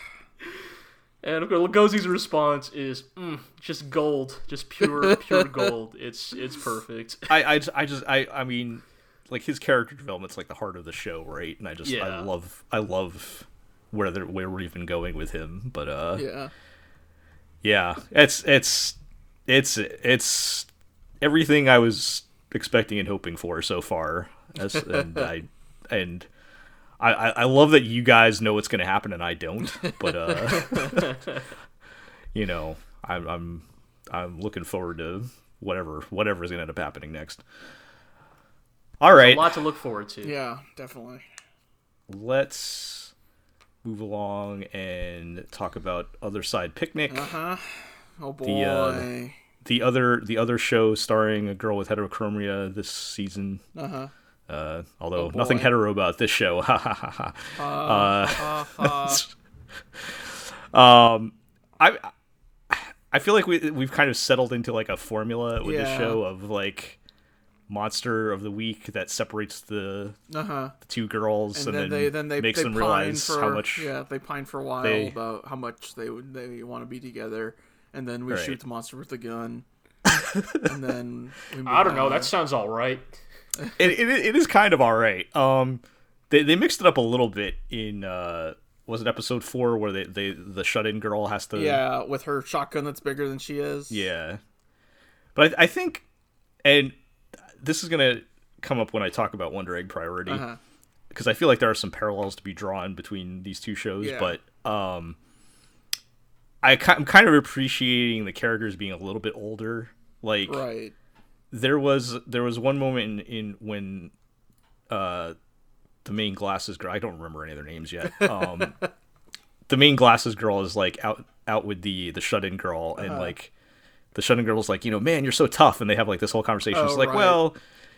and of course, Legosi's response is mm, just gold, just pure, pure <laughs> gold. It's it's perfect. I, I, I just I I mean like his character development's like the heart of the show, right? And I just I love I love where they're, where we're even going with him. But uh yeah. Yeah. it's it's it's it's everything I was expecting and hoping for so far. As, and I <laughs> and I, I I love that you guys know what's going to happen and I don't. But uh <laughs> you know, I'm I'm I'm looking forward to whatever whatever is going to end up happening next. All right, A lot to look forward to. Yeah, definitely. let's move along and talk about Other Side Picnic, Uh-huh. Oh boy. The, uh, the other the other show starring a girl with heterochromia this season. Uh-huh. Uh, although Oh, nothing hetero about this show. <laughs> Ha ha ha ha. Ha, ha. <laughs> Um, I I feel like we we've kind of settled into like a formula with the show of like monster of the week that separates the, uh-huh. the two girls And, and, then, they then they makes they them pine realize for, how much yeah they pine for a while they- about how much they would they want to be together, and then we Right. shoot the monster with a gun, <laughs> and then we move I don't know. on. That sounds all right. it, it, it is kind of all right. Um, they they mixed it up a little bit in uh was it episode four where they, they the shut in girl has to Yeah, with her shotgun that's bigger than she is. yeah. But I, I think, and this is gonna come up when I talk about Wonder Egg Priority Uh-huh. because I feel like there are some parallels to be drawn between these two shows. Yeah. But um, I, I'm kind of appreciating the characters being a little bit older. Like Right. there was there was one moment in, in when uh the main glasses girl I don't remember any of their names yet. <laughs> Um the main glasses girl is like out out with the the shut in girl and Uh-huh. like the shut in girl's like, you know, man, you're so tough and they have like this whole conversation. Oh, it's like, right. well,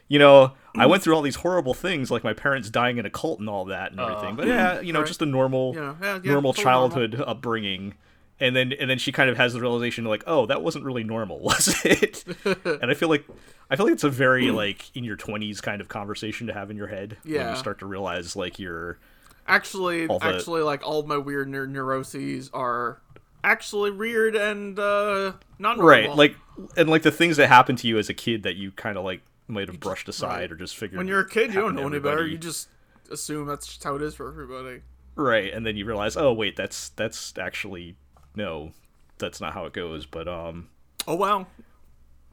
you know, I mm-hmm. went through all these horrible things, like my parents dying in a cult and all that and oh, everything. But yeah, you know, Right. just a normal, Yeah, yeah, yeah, normal totally childhood upbringing. And then, and then she kind of has the realization, like, oh, that wasn't really normal, <laughs> was it? <laughs> and I feel like, I feel like it's a very like in your twenties kind of conversation to have in your head. when you start to realize like you're Actually, the- actually, like all of my weird neur- neuroses are actually weird and uh, not right, like, and like the things that happen to you as a kid that you kind of like might have brushed aside right. or just figured. when you're a kid, you don't know any better. You just assume that's just how it is for everybody. right and then you realize oh wait that's that's actually no that's not how it goes but um Oh wow.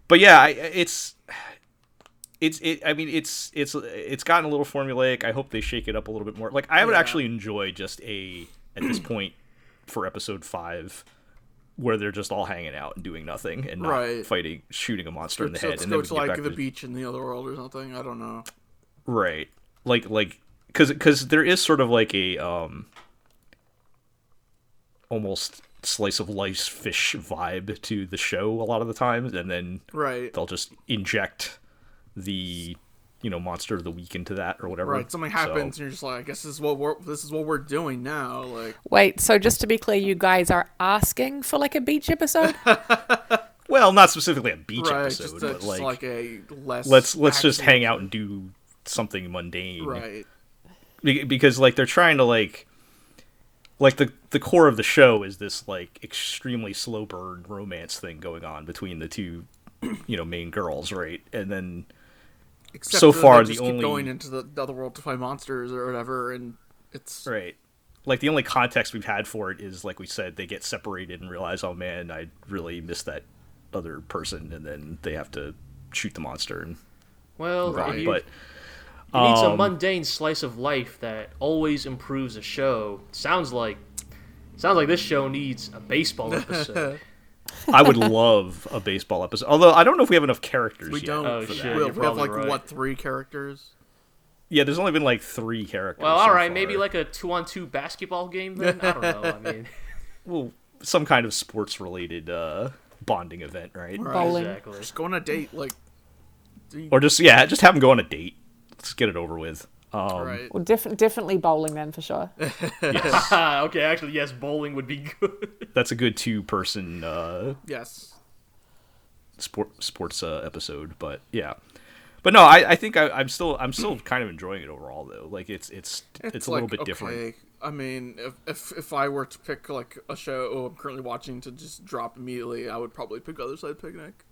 but yeah I, it's it's it i mean it's it's it's gotten a little formulaic i hope they shake it up a little bit more like i would Yeah. actually enjoy just a at this point for episode five where they're just all hanging out and doing nothing and not Right. fighting shooting a monster in the head let's and then to like the to beach in the other world or something. I don't know. right like like because because there is sort of like a um almost slice of life fish vibe to the show a lot of the times and then Right. they'll just inject the you know monster of the week into that or whatever Right. Something So- happens, and you're just like, I guess this is what we're this is what we're doing now. Like, Wait, so just to be clear, you guys are asking for like a beach episode? <laughs> well not specifically a beach right? episode Just, a, but just like, like, a less. let's let's just hang out and do something mundane Right. Be- because like they're trying to like like the the core of the show is this like extremely slow burn romance thing going on between the two you know main girls right and then Except So far, they the keep only- going into the, the other world to find monsters or whatever, and it's right like the only context we've had for it is like we said they get separated and realize oh man i really miss that other person and then they have to shoot the monster and Well, run. if you, but It needs a Um, mundane slice of life that always improves a show. Sounds like sounds like this show needs a baseball <laughs> episode. I would love a baseball episode although i don't know if we have enough characters we yet don't. Oh, for shit. that. we, you're we have like right. what three characters? yeah there's only been like three characters well, so all right, maybe like a two-on-two basketball game. Then I don't know. I <laughs> mean, well, some kind of sports related uh, bonding event, right? Right. Bowling. exactly. Just go on a date, like. Or just yeah, just have them go on a date. Let's get it over with. Um, right. Well, diff- definitely bowling then for sure. <laughs> yes, <laughs> okay, actually, yes, bowling would be good. <laughs> that's a good two-person uh, Yes. sport sports uh, episode. But yeah, but no, I, I think I, I'm still I'm still <clears throat> kind of enjoying it overall though. Like it's it's it's, a little like, bit different. I mean, if, if if I were to pick like a show I'm currently watching to just drop immediately, I would probably pick Other Side Picnic.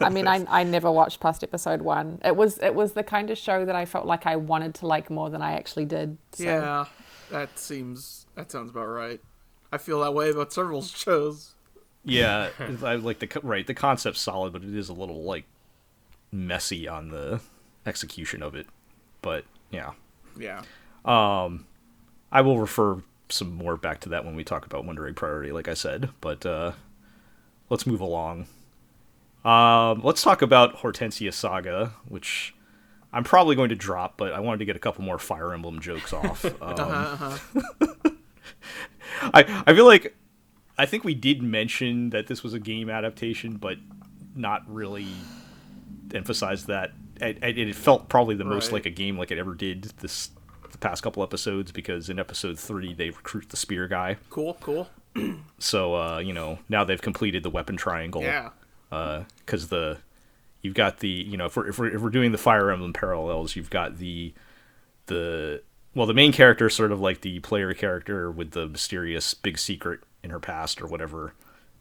I mean, I, I never watched past episode one. It was it was the kind of show that I felt like I wanted to like more than I actually did. So. Yeah, that seems that sounds about right. I feel that way about several <laughs> shows. Yeah, <laughs> I like the right. The concept's solid, but it is a little like messy on the execution of it. But yeah, Yeah. Um, I will refer some more back to that when we talk about Wonder Egg Priority, like I said. But uh, let's move along. Um, let's talk about Hortensia Saga, which I'm probably going to drop, but I wanted to get a couple more Fire Emblem jokes off. <laughs> Um, <laughs> I I feel like I think we did mention that this was a game adaptation, but not really emphasize that. It, it it felt probably the most like a game like it ever did this the past couple episodes because in episode three they recruit the spear guy. Cool. Cool. So uh, you know now they've completed the weapon triangle. Yeah. Because the you've got the you know if we're, if we're if we're doing the Fire Emblem parallels, you've got the the well the main character is sort of like the player character with the mysterious big secret in her past or whatever,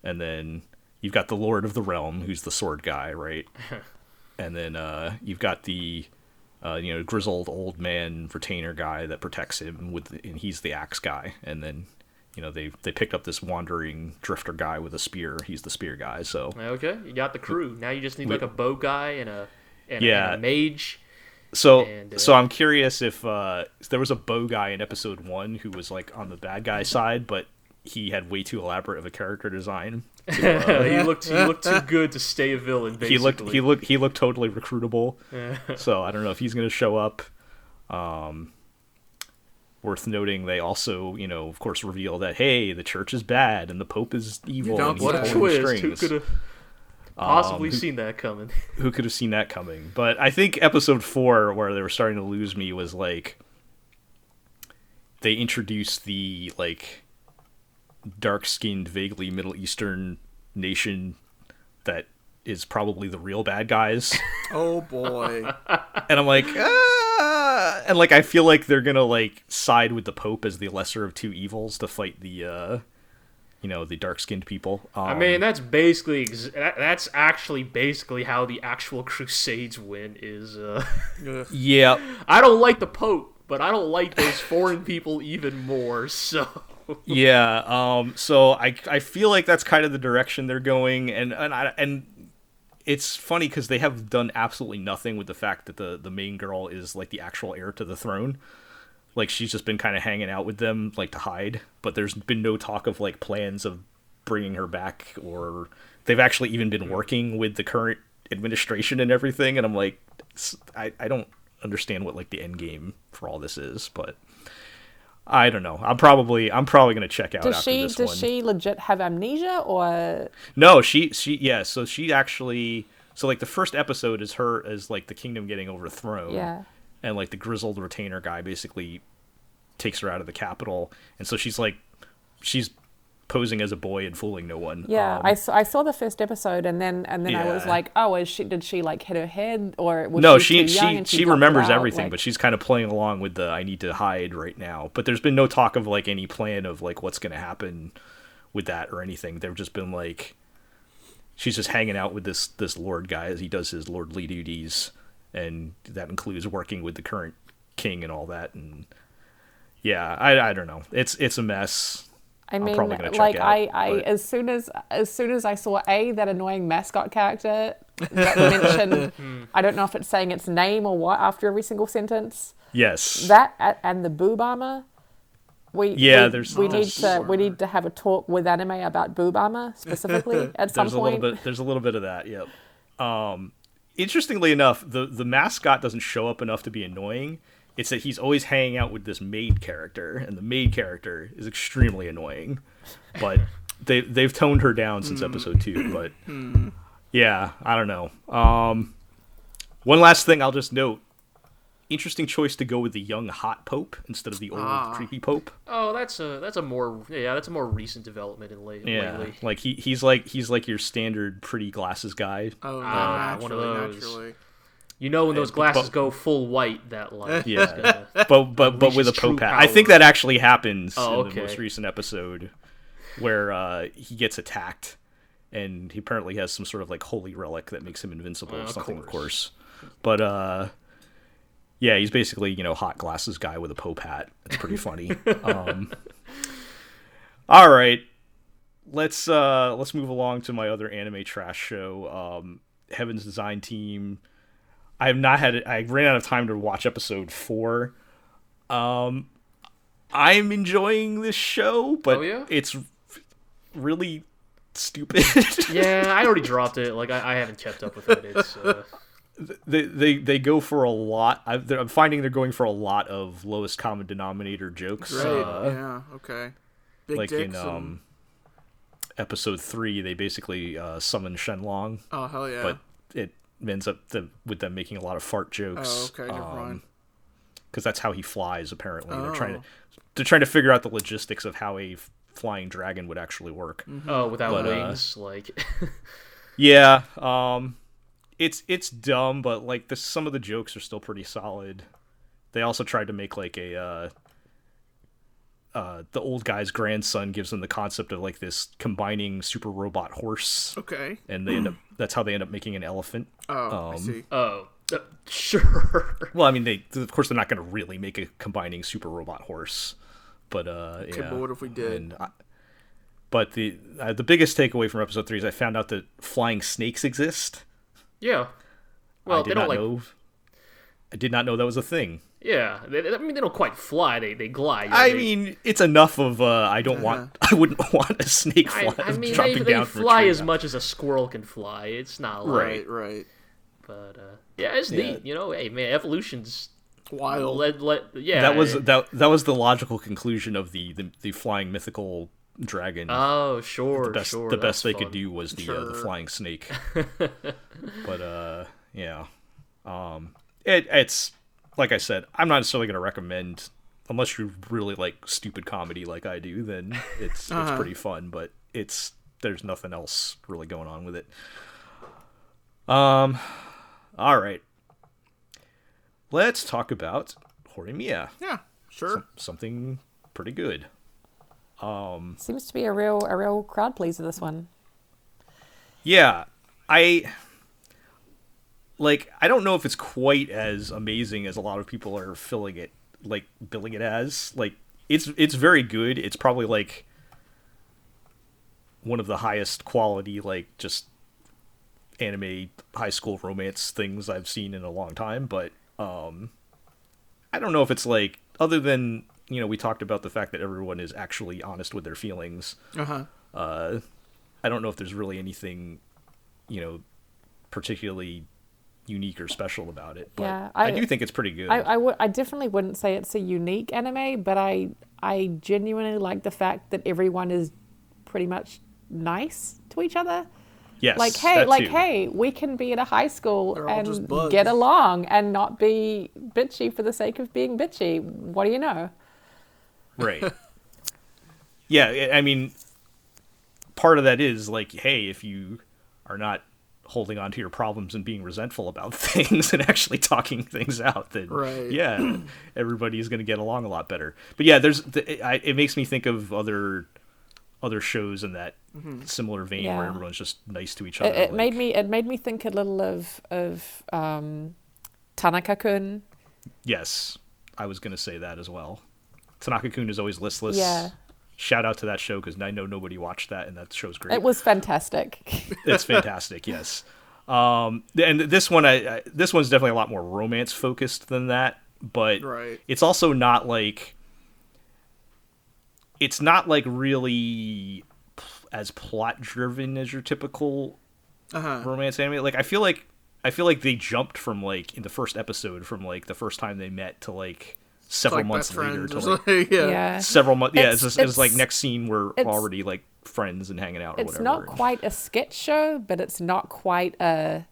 and then you've got the Lord of the Realm who's the sword guy, right? <laughs> and then uh, you've got the uh, you know, grizzled old man retainer guy that protects him with, and he's the axe guy. And then, you know, they they picked up this wandering drifter guy with a spear. He's the spear guy. So Okay, you got the crew. Now you just need like a bow guy and a and, a- Yeah. and a mage. So, And, uh, so I'm curious if uh, there was a bow guy in episode one who was like on the bad guy side, but he had way too elaborate of a character design. <laughs> he looked he looked too good to stay a villain. Basically, <laughs> He looked he looked he looked totally recruitable. so I don't know if he's going to show up. Um, worth noting, they also you know of course reveal that hey the church is bad and the pope is evil. don't and he's What a twist! Who could have possibly Um, who- seen that coming? <laughs> who could have seen that coming? But I think episode four, where they were starting to lose me, was like they introduced the like dark-skinned, vaguely Middle Eastern nation that is probably the real bad guys, <laughs> Oh boy. and I'm like, ah! And like I feel like they're gonna like side with the Pope as the lesser of two evils to fight the. uh you know the dark-skinned people. Um, I mean, that's basically ex- that's actually basically how the actual <laughs> Crusades win. Is uh, <laughs> yeah, I don't like the Pope, but I don't like those foreign people even more. So yeah um so i i feel like that's kind of the direction they're going and and I, and it's funny because they have done absolutely nothing with the fact that the the main girl is like the actual heir to the throne. Like she's just been kind of hanging out with them like to hide but there's been no talk of like plans of bringing her back or they've actually even been hmm. working with the current administration and everything and i'm like I I don't understand what like the end game for all this is but I don't know. I'm probably I'm probably gonna check out Does after she does one. she legit have amnesia or No, she she yeah. So she actually so like the first episode is her as like the kingdom getting overthrown. yeah? And like the grizzled retainer guy basically takes her out of the capital, and so she's like she's posing as a boy and fooling no one. Yeah, Um, I, saw, I saw the first episode and then and then I was like, oh, is she did she like hit her head or was no, she she she she remembers everything, Like- but she's kind of playing along with the I need to hide right now. But there's been no talk of like any plan of like what's gonna happen with that or anything. They've just been like she's just hanging out with this this lord guy as he does his lordly duties, and that includes working with the current king and all that. And yeah, I I don't know. It's it's a mess. I mean, like out, I, I but- as soon as as soon as I saw a that annoying mascot character that mentioned, <laughs> I don't know if it's saying its name or what after every single sentence. Yes. That and the boob armor. We Yeah, we, there's- we need to we need to have a talk with anime about boob armor specifically <laughs> at some there's a little bit there's a little bit of that yep um interestingly enough the the mascot doesn't show up enough to be annoying it's that he's always hanging out with this maid character and the maid character is extremely annoying but <laughs> they they've toned her down since episode 2 but yeah i don't know um one last thing i'll just note interesting choice to go with the young hot pope instead of the old Ah. creepy pope Oh, that's a that's a more yeah that's a more recent development in late yeah lately. like he he's like he's like your standard pretty glasses guy Oh, no, Ah, naturally, one of those. naturally. You know when those glasses but- go full white, that light. Yeah. gonna- but but but with a Unleashes true pope hat. I think that actually happens Oh, in the most recent episode where uh, he gets attacked and he apparently has some sort of like holy relic that makes him invincible Uh, or something of course. course. But uh yeah, he's basically, you know, hot glasses guy with a pope hat. It's pretty funny. <laughs> um All right. Let's uh let's move along to my other anime trash show, um Heaven's Design Team. I have not had I ran out of time to watch episode 4. Um I'm enjoying this show, but Oh, yeah? it's really stupid. <laughs> yeah, I already dropped it. Like I, I haven't kept up with it. It's uh, they, they they go for a lot. I've, I'm finding they're going for a lot of lowest common denominator jokes. Right. Uh, yeah. Okay. Big like dicks in and- um, episode three, they basically uh, summon Shenlong, oh hell yeah. but it ends up the, with them making a lot of fart jokes. oh okay. Never mind. because that's how he flies. Apparently, they're trying to Oh. they're trying to figure out the logistics of how a f- flying dragon would actually work. oh, without But, uh, wings, like <laughs> Yeah, um, it's it's dumb, but like the, some of the jokes are still pretty solid. They also tried to make like a uh, uh, the old guy's grandson gives them the concept of like this combining super robot horse, Okay. and they end up that's how they end up making an elephant. Oh, I Um, see. oh Uh, sure. <laughs> Well, I mean, they of course they're not going to really make a combining super robot horse, but uh, Okay, yeah. but what if we did? And I, but the uh, the biggest takeaway from episode three is I found out that flying snakes exist. Yeah. Well, I they did don't not like. know. I did not know that was a thing. Yeah, they, I mean they don't quite fly. They they glide. I They- mean, it's enough of uh, I don't want. <laughs> I wouldn't <laughs> want a snake I, fly, I mean they, jumping they down from a fly tree. as much as a squirrel can fly. It's not like, Right. Right, right. but uh, yeah, it's Yeah. neat. You know, hey man, evolution's Wild. let let yeah. That was eh, that. That was the logical conclusion of the the, the flying mythical dragon. Oh sure, the best sure. the best they fun. could do was the uh, the flying snake. <laughs> but uh, yeah, um, it it's like I said, I'm not necessarily going to recommend unless you really like stupid comedy like I do. Then it's it's Uh-huh. pretty fun, but it's there's nothing else really going on with it. Um, all right, let's talk about Horimiya, Yeah, sure. something pretty good. Um, Seems to be a real a real crowd pleaser. This one. Yeah, I like. I don't know if it's quite as amazing as a lot of people are filling it, like billing it as. Like, it's it's very good. It's probably like one of the highest quality, like just anime high school romance things I've seen in a long time. But um, I don't know if it's like other than you know we talked about the fact that everyone is actually honest with their feelings Uh huh. uh, I don't know if there's really anything, you know, particularly unique or special about it. But Yeah, I, I- do think it's pretty good. I, I, definitely wouldn't say it's a unique anime, but I I genuinely like the fact that everyone is pretty much nice to each other. yes, Like hey, that like too. hey, we can be at a high school They're and get along and not be bitchy for the sake of being bitchy. What do you know? right? <laughs> yeah, I- I mean, part of that is like, hey, if you are not holding on to your problems and being resentful about <laughs> things and actually talking things out, then Right. yeah, <clears throat> everybody's going to get along a lot better. But yeah, there's the, I, it makes me think of other other shows in that similar vein where everyone's just nice to each other. It, it like- made me it made me think a little of of um, Tanaka-kun. Yes, I was going to say that as well. Tanaka-kun is always listless. Yeah. Shout out to that show because I know nobody watched that, and that show's great. It was fantastic. <laughs> it's fantastic. yes. Um, and this one, I, I this one's definitely a lot more romance focused than that, but Right. it's also not like it's not like really p- as plot driven as your typical Uh huh. romance anime. Like I feel like I feel like they jumped from like in the first episode from like the first time they met to like several Like months later to or like <laughs> yeah. yeah. several months. Yeah, It's- it's, just, it's, like next scene we're already like friends and hanging out or whatever. It's whatever. not quite a sketch show, but it's not quite a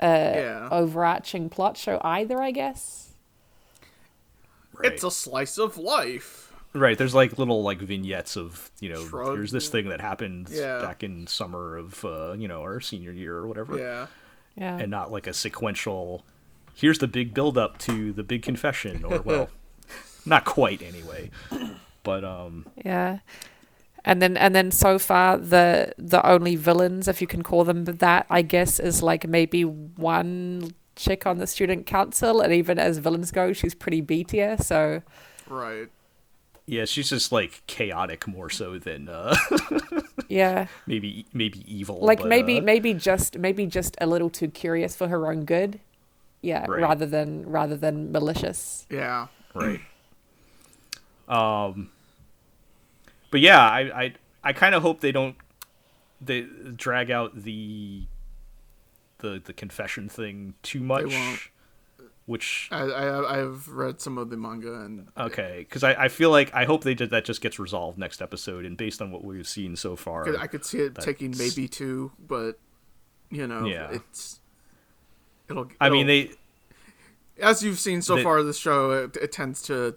Yeah. overarching plot show either. I guess. right. It's a slice of life. Right, there's like little like vignettes of you know Shrug. here's this thing that happened Yeah. back in summer of uh, you know our senior year or whatever, Yeah. Yeah. and not like a sequential. Here's the big build up to the big confession, or well, <laughs> not quite anyway, but um Yeah. And then and then so far the the only villains, if you can call them that, I guess, is like maybe one chick on the student council, and even as villains go, she's pretty beatier. So Right. yeah, she's just like chaotic more so than uh, <laughs> yeah, maybe maybe evil. like but, maybe uh, maybe just maybe just a little too curious for her own good. Yeah, Right. rather than rather than malicious. Yeah. right. <clears throat> Um, but yeah, I I I kind of hope they don't they drag out the the the confession thing too much. won't. Which I, I I've read some of the manga and okay, because I, I feel like I hope they did that just gets resolved next episode, and based on what we've seen so far, I could see it taking maybe two, but you know, Yeah. it's it'll. I mean they as you've seen so they- far this show, it, it tends to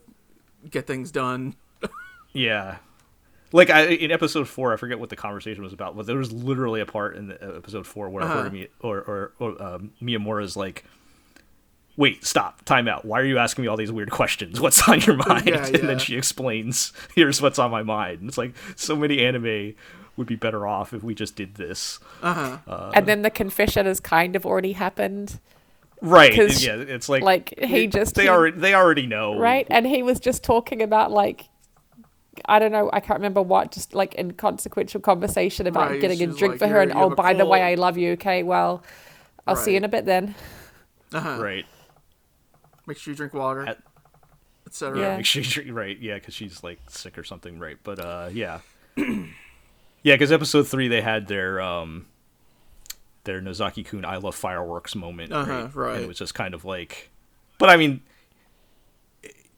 get things done. <laughs> Yeah. Like I, in episode four, I forget what the conversation was about, but there was literally a part in the, uh, episode four where Uh-huh. uh or or, or um, Miyamura's like, "Wait, stop, time out. Why are you asking me all these weird questions? What's on your <laughs> mind?" Yeah, And then she explains, "Here's what's on my mind." And it's like so many anime would be better off if we just did this. Uh huh. Uh, and then the confession has kind of already happened. right. 'Cause, Yeah, it's like like he just they he- already they already know. right and he was just talking about like i don't know i can't remember what just like inconsequential conversation about Right, getting a drink like, for her and oh a by the way i love you okay well i'll see you in a bit then Uh-huh. Right. Make sure you drink water, At- etc. Yeah. Make sure you right. Yeah, because she's like sick or something. Right. But uh, yeah. <clears throat> yeah, because episode three they had their um their Nozaki Kun I love fireworks moment. Uh-huh, right? right. And it was just kind of like, but I mean.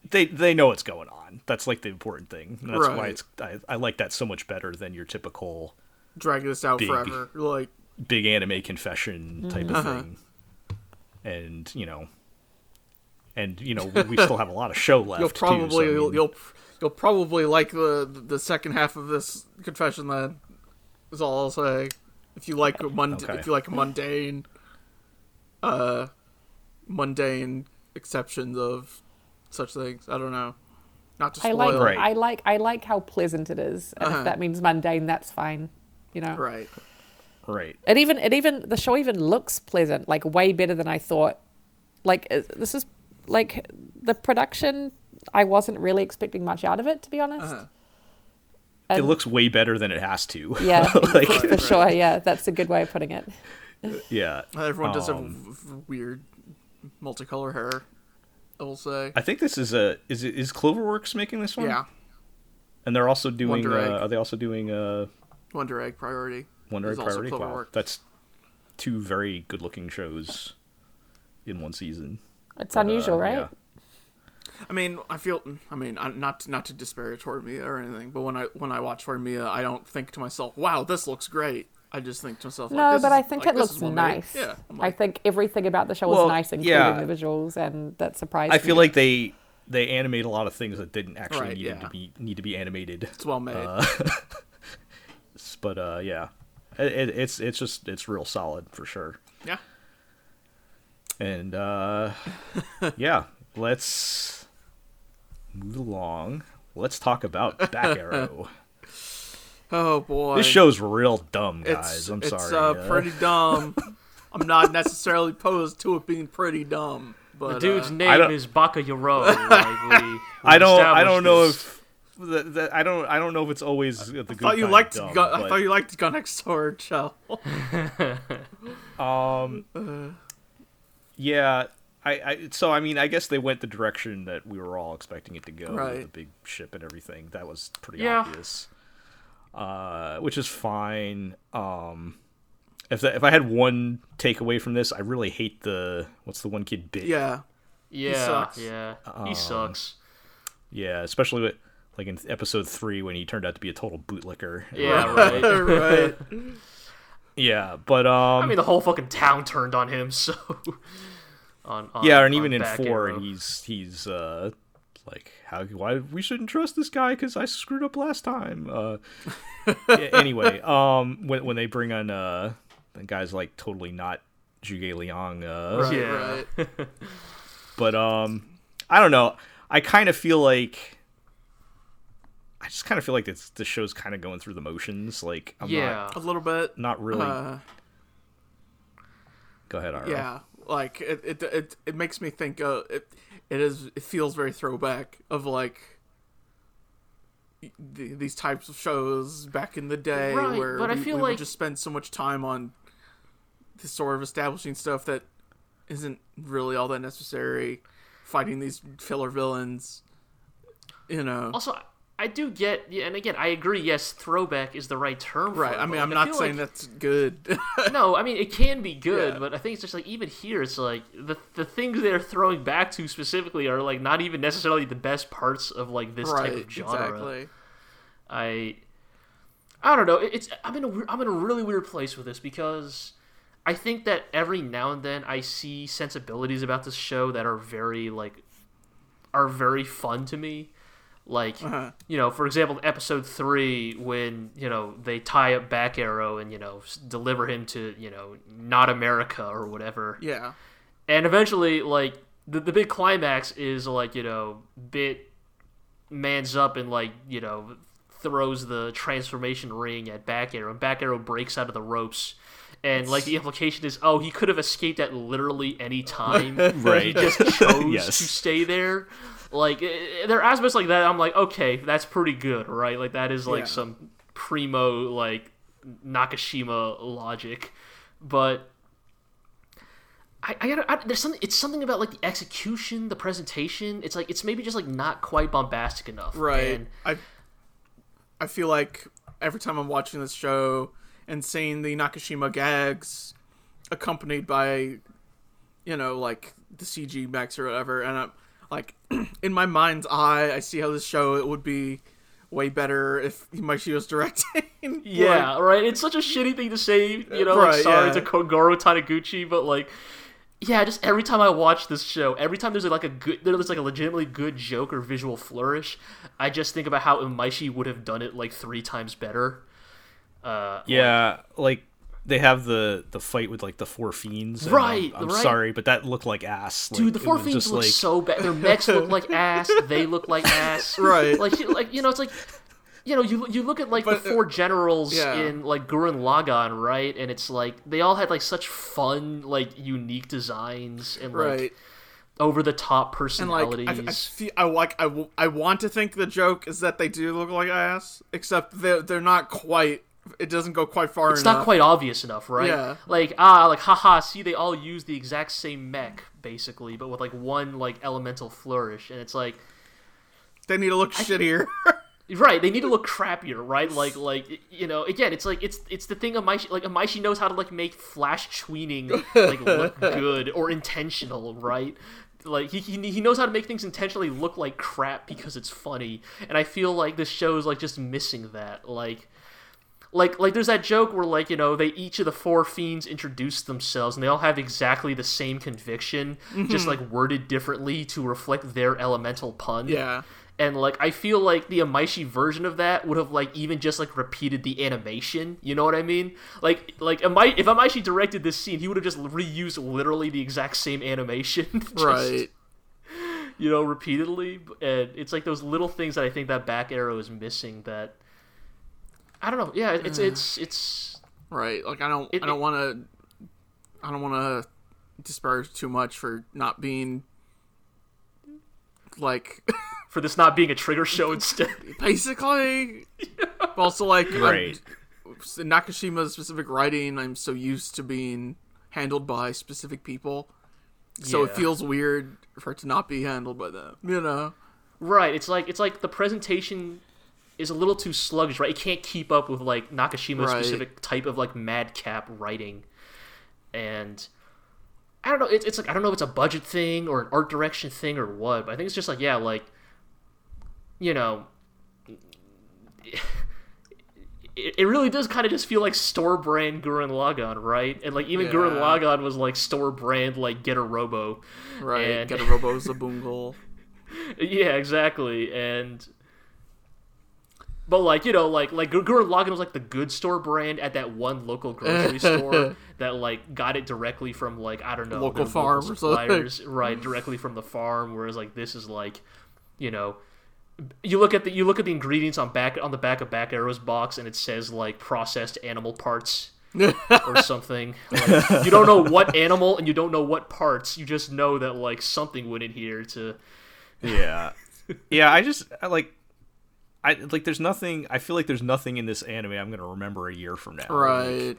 They, they know what's going on. That's like the important thing. And that's why it's I, I like that so much better than your typical Dragging this out Big. forever. Like, big anime confession type of Uh-huh. thing. And you know, and you know we still have a lot of show left. you'll too, probably so, I mean- you'll, you'll you'll probably like the the second half of this confession. Then is all I'll say. If you like mund- Okay. if you like mundane, uh, mundane exceptions of such things. I don't know. Not to spoil. i like Right. i like i like how pleasant it is and Uh-huh. if that means mundane that's fine you know Right. right. it even it even the show even looks pleasant like way better than i thought like uh, this is like the production i wasn't really expecting much out of it to be honest Uh-huh. it looks way better than it has to. yeah <laughs> like for, for sure yeah that's a good way of putting it yeah. Everyone does have Um, v- v- weird multicolor hair. I will say. I think this is a is it is Cloverworks making this one? Yeah. And they're also doing Wonder Egg. uh, are they also doing uh Wonder Egg Priority. Wonder Egg Priority? Wow. Cloverworks. That's two very good looking shows in one season. it's But, uh, unusual right yeah. I mean, I feel. I mean, not not to disparage Horimiya or anything, but when I when I watch Horimiya, I don't think to myself, "Wow, this looks great." I just think to myself, like, No, this but is- I think like, it this looks is well made. nice. Yeah, I'm I think everything about the show Well, was nice, including yeah. the visuals, and that surprised I feel me. like they they animate a lot of things that didn't actually Right, need yeah. to be need to be animated. it's well made. Uh, <laughs> but uh, yeah, it, it, it's it's just it's real solid for sure. yeah. And uh, <laughs> yeah, let's move along. Let's talk about Back <laughs> Arrow. Oh boy, this show's real dumb, it's guys. I'm it's sorry. uh, uh, pretty dumb. <laughs> I'm not necessarily opposed to it being pretty dumb, but The dude's uh, name is Baka Yoro. Like we, <laughs> we I don't. I don't know this. if. The, the, I don't. I don't know if it's always the good. I thought you liked. of dumb, Gun, I thought you liked Gun Next Door, Shell. Um. yeah. I, I. So I mean, I guess they went the direction that we were all expecting it to go right. the big ship and everything. That was pretty Yeah. obvious. Uh, which is fine. Um. If the, if I had one takeaway from this, I really hate the what's the one kid bit. yeah, Yeah, sucks. yeah, Um, he sucks. Yeah, especially with like in episode three when he turned out to be a total bootlicker. Yeah, <laughs> right. right. <laughs> <laughs> Yeah, but um. I mean, the whole fucking town turned on him. So, on, on yeah, and on even in four, Arrow. he's he's uh like how why we shouldn't trust this guy because I screwed up last time. Uh, <laughs> anyway, um, when when they bring on uh the guys like totally not Zhuge Liang, uh, Right, Yeah. right. but um, I don't know. I kind of feel like. I just kind of feel like this the show's kind of going through the motions. Like I'm yeah, A little bit. not not really. Uh, Go ahead, Iro. yeah, like it, it, it, it makes me think. Uh, it, it is. It feels very throwback of like th- these types of shows back in the day, Right, where but I we, feel we like- would just spend so much time on this sort of establishing stuff that isn't really all that necessary. Fighting these filler villains, you know. Also, I do get, yeah, and again, I agree. Yes, throwback is the right term. For Right. I mean, I'm not saying like- that's good. <laughs> no, I mean it can be good, Yeah. but I think it's just like even here, it's like the the things they're throwing back to specifically are like not even necessarily the best parts of like this type of genre. Exactly. I I don't know. It's I'm in a I'm in a really weird place with this because I think that every now and then I see sensibilities about this show that are very like are very fun to me. Like Uh-huh. you know, for example, episode three when you know they tie up Back Arrow and you know s- deliver him to you know not America or whatever Yeah. and eventually like the, the big climax is like you know bit mans up and like you know throws the transformation ring at back arrow and back arrow breaks out of the ropes and like the implication is, oh, he could have escaped at literally any time. Right. <laughs> He just chose <laughs> Yes. to stay there. Like eh, there are aspects like that. I'm like, okay, that's pretty good, right? Like that is like Yeah. some primo like Nakashima logic, but. I, I gotta. I, there's something. It's something about like the execution, the presentation. It's like it's maybe just like not quite bombastic enough. Right. And I I feel like every time I'm watching this show and seeing the Nakashima gags accompanied by you know, like the CG mechs or whatever, and I'm like <clears throat> in my mind's eye, I see how this show it would be way better if Imaishi was directing. <laughs> Yeah, right. It's such a shitty thing to say, you know. Right, like, sorry yeah. to Kogoro Taniguchi, but like, yeah, just every time I watch this show, every time there's like a good, there's like a legitimately good joke or visual flourish, I just think about how Imaishi would have done it like three times better. Uh, Yeah, like they have the the fight with like the four fiends. Right, I'm, I'm right. sorry, but that looked like ass. Dude, Like, the four fiends look like, so bad. Their mechs look like <laughs> ass. They look like ass. <laughs> Right. Like, you- like you know, it's like, you know, you you look at like But, the uh, four generals yeah. in like Gurren Lagann, right? And it's like they all had like such fun, like unique designs and like Right. over the top And like personalities. I, I, feel, I like I, I want to think the joke is that they do look like ass, except they're they're not quite. It doesn't go quite far enough. it's enough. not quite obvious enough, right? Yeah. Like ah, like haha. See, they all use the exact same mech basically, but with like one like elemental flourish, and it's like. They need to look shittier. <laughs> Right, they need to look crappier, right? Like, like you know, again, it's like it's it's the thing. Imaishi, like Imaishi knows how to like make flash tweening like look <laughs> good or intentional, right? Like he, he he knows how to make things intentionally look like crap because it's funny, and I feel like this show is like just missing that. Like, like like there's that joke where like you know they each of the four fiends introduce themselves and they all have exactly the same conviction, just mm-hmm. like worded differently to reflect their elemental pun yeah. and like I feel like the Imaishi version of that would have like even just like repeated the animation. You know what I mean? Like like Amai- if Imaishi directed this scene, he would have just reused literally the exact same animation, <laughs> just, Right. You know, repeatedly, and it's like those little things that I think that back arrow is missing. That I don't know. Yeah, it's it's it's Right. Like I don't It- I don't want to I don't want to disparage too much for not being like <laughs> for this not being a trigger show instead. <laughs> basically but also like I'm- Right. in Nakashima's specific writing I'm so used to being handled by specific people. So it feels weird for it to not be handled by them, you know. Right. It's like it's like the presentation is a little too sluggish, right? It can't keep up with like Nakashima's Right. specific type of like madcap writing, and I don't know. It's, it's like I don't know if it's a budget thing or an art direction thing or what, but I think it's just like yeah, like you know. <laughs> It, it really does kind of just feel like store brand Gurren Lagann, right? And like even Gurren Yeah. Lagann was like store brand like Getter Robo, Right. And- Get a <laughs> Robo Xabungle. Yeah, exactly. And but like you know, like like Gur- Gurren Lagann was like the good store brand at that one local grocery store <laughs> that like got it directly from like I don't know Local their farm or something. suppliers, right? Directly from the farm. Whereas like this is like, you know. You look at the you look at the ingredients on back on the back of Back Arrow's box and it says like processed animal parts or <laughs> something. Like, you don't know what animal and you don't know what parts. You just know that like something went in here to Yeah, <laughs> yeah. I just I like. I like. There's nothing. I feel like there's nothing in this anime I'm gonna remember a year from now. Like, Right.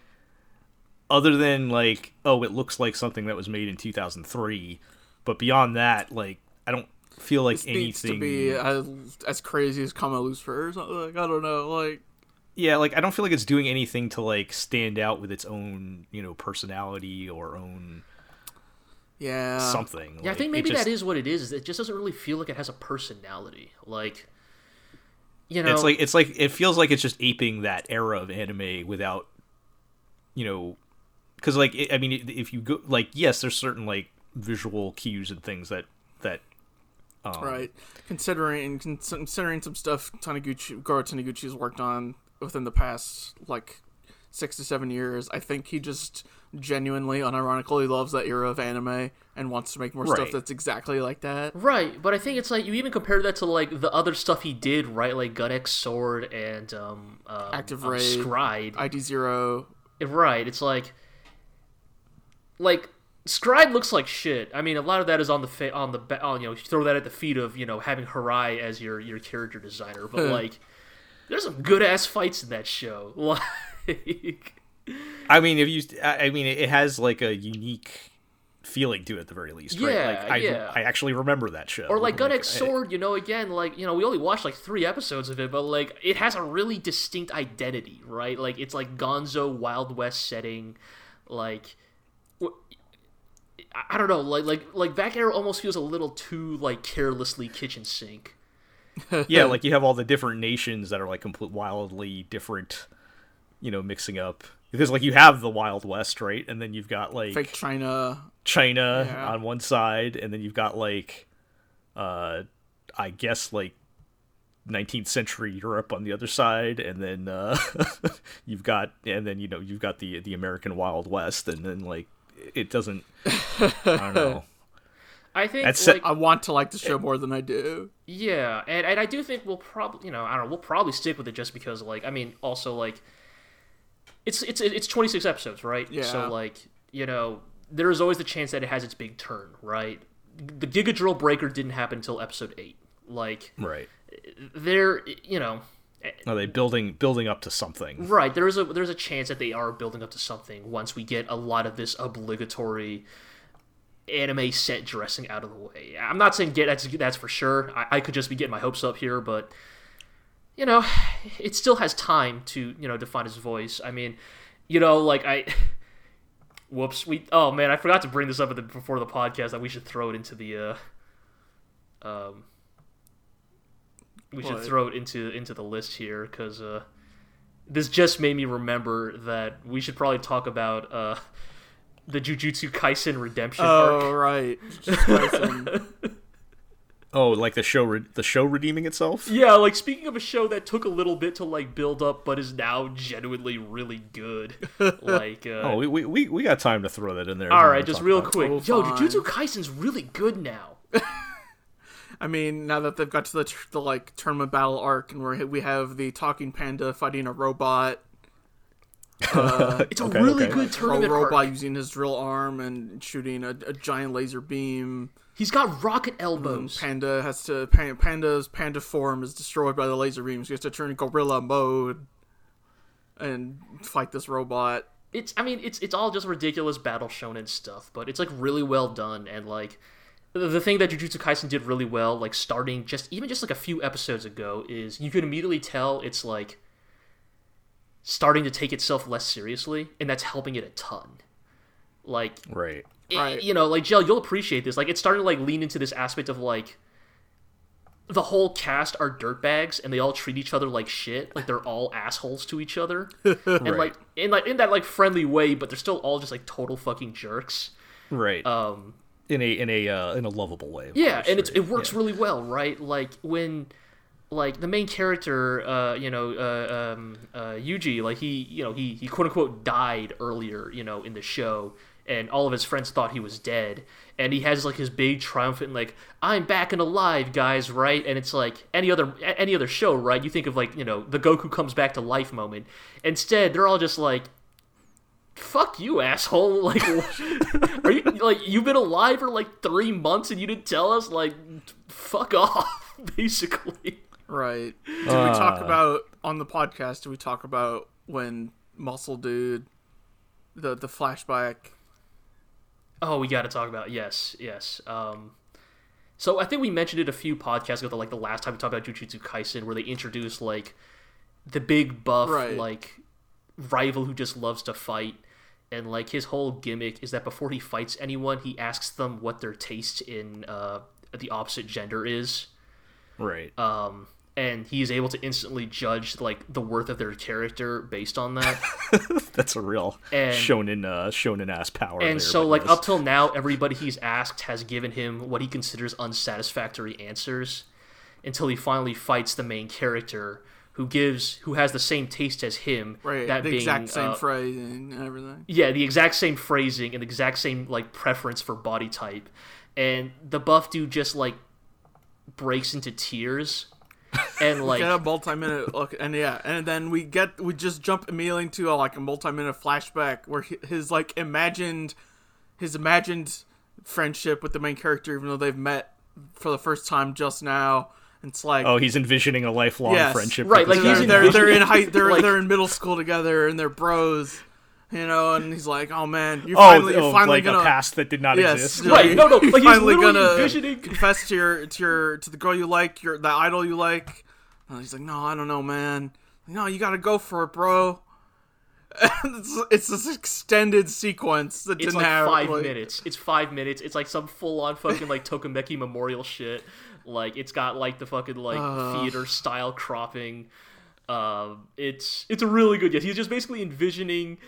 other than like, oh, it looks like something that was made in 2003. But beyond that, like, I don't feel like This needs to anything. be as, as crazy as Kama Lucifer or something. Like, I don't know. Like, yeah, like I don't feel like it's doing anything to like stand out with its own, you know, personality or own yeah. something. Yeah, I think maybe just- that is what it is. is It just doesn't really feel like it has a personality. Like, you know, It's like it's like it feels like it's just aping that era of anime without, you know, because like it, I mean, if you go like yes, there's certain like visual cues and things that that um, Right. Considering considering some stuff Taniguchi Goro Taniguchi has worked on within the past like six to seven years, I think he just genuinely, unironically loves that era of anime and wants to make more stuff that's exactly like that. right? But I think it's like you even compare that to like the other stuff he did, right? Like Gun X Sword and um, um Active um, Raid. s-CRY-ed. ID Zero. Right. It's like like s-CRY-ed looks like shit. I mean, a lot of that is on the fa- on the ba- on, you know throw that at the feet of you know having Hirai as your your character designer, but like there's some good ass fights in that show. <laughs> Like I mean, if you, I mean, it has like a unique feeling to it at the very least, right? Yeah, Like I, yeah. I actually remember that show. or like Gun I- X Sword, you know, again, like you know, we only watched like three episodes of it, but like it has a really distinct identity, right? Like it's like Gonzo Wild West setting, like. I don't know, like like like Back Arrow almost feels a little too like carelessly kitchen sink. <laughs> yeah, like you have all the different nations that are like complete wildly different, you know, mixing up. Because like you have the Wild West, right? And then you've got like Fake China. China Yeah. on one side, and then you've got like, uh, I guess like 19th century Europe on the other side, and then uh, <laughs> you've got, and then you know you've got the the American Wild West, and then like it doesn't, I don't know. <laughs> I think That's- like I want to like the show more than I do. Yeah, and, and I do think we'll probably, you know, I don't know, we'll probably stick with it just because, like, I mean, also like, it's it's it's 26 episodes, right? Yeah. So like, you know, there is always the chance that it has its big turn, right? The Giga Drill Breaker didn't happen until episode eight. Like, Right? there, you know, eh, Are they building building up to something? Right, there is a there's a chance that they are building up to something once we get a lot of this obligatory anime set dressing out of the way. I'm not saying get that's that's for sure. I, I could just be getting my hopes up here, but you know, <sighs> it still has time to you know define his voice. I mean, you know, like I. <laughs> Whoops! We oh man, I forgot to bring this up at the, before the podcast that we should throw it into the uh, um, we should What? throw it into into the list here because uh, this just made me remember that we should probably talk about uh, the Jujutsu Kaisen redemption arc. Oh right. <laughs> Just Kaisen. Oh, like the show re- the show redeeming itself? Yeah, like speaking of a show that took a little bit to like build up, but is now genuinely really good. <laughs> like, uh, Oh, we, we, we, we got time to throw that in there. all We're right, gonna just real quick. Oh, Yo, fine. Jujutsu Kaisen's really good now. <laughs> I mean, now that they've got to the, tr- the like tournament battle arc, and where we have the talking panda fighting a robot, <laughs> It's a Okay, really okay. good a tournament robot arc. using his drill arm and shooting a, a giant laser beam. He's got rocket And elbows. Mm, panda has to pan, Panda's panda form is destroyed by the laser beams. He has to turn gorilla mode and fight this robot. it's I mean it's it's all just ridiculous battle shonen stuff, but it's like really well done and like the the thing that Jujutsu Kaisen did really well, like starting just even just like a few episodes ago, is you could immediately tell it's like starting to take itself less seriously, and that's helping it a ton. Like Right. It- Right. you know, like Jill, you'll appreciate this. Like it's starting to like lean into this aspect of like the whole cast are dirtbags and they all treat each other like shit. Like they're all assholes to each other. <laughs> and Right. like in like in that like friendly way, but they're still all just like total fucking jerks. Right. Um in a in a uh, in a lovable way. yeah, course, and it's, right? it works really well, right? Like when like the main character, uh, you know, uh, um, uh, Yuji, like he, you know, he he quote unquote died earlier, you know, in the show, and all of his friends thought he was dead, and he has like his big triumphant like I'm back and alive, guys, right? And it's like any other any other show, right? You think of like you know the Goku comes back to life moment. Instead, they're all just like. Fuck you, asshole! <laughs> Like, are you like you've been alive for like three months and you didn't tell us? Like, fuck off, <laughs> basically. Right. Uh. Did we talk about on the podcast? Did we talk about when Muscle Dude, the the flashback? Oh, we got to talk about yes, yes. Um, so I think we mentioned it a few podcasts ago, like the last time we talked about Jujutsu Kaisen, where they introduced like the big buff, Right. like rival who just loves to fight, and like his whole gimmick is that before he fights anyone, he asks them what their taste in uh, the opposite gender is. right. um, and he's able to instantly judge like the worth of their character based on that. <laughs> That's a real and- shonen uh, shonen ass power. and there, so, like yes. up till now, everybody he's asked has given him what he considers unsatisfactory answers, until he finally fights the main character, who gives who has the same taste as him. Right. that the being exact same uh, phrasing and everything. yeah, the exact same phrasing and the exact same like preference for body type, and the buff dude just like breaks into tears, and like Get a multi-minute look, and yeah, and then we get we just jump immediately into a, like a multi-minute flashback where hi- his like imagined his imagined friendship with the main character, even though they've met for the first time just now. It's like Oh, he's envisioning a lifelong Yes. friendship. Right, like, they're, they're, they're in <laughs> high they're Like- they're in middle school together and they're bros, you know. And he's like, "Oh man, you're oh, finally you're oh, finally like gonna a past that did not yes, exist. you're- Right, no, no, you're like, he's finally literally gonna envisioning- confess to your to your to the girl you like, your the idol you like." And he's like, "No, I don't know, man. No, you gotta go for it, bro." And <laughs> it's, it's this extended sequence that It's didn't like have five like, minutes. It's five minutes. It's like some full on fucking like Tokimeki Memorial shit. Like it's got like the fucking like Uh. theater style cropping. Um, it's it's a really good. Yes, he's just basically envisioning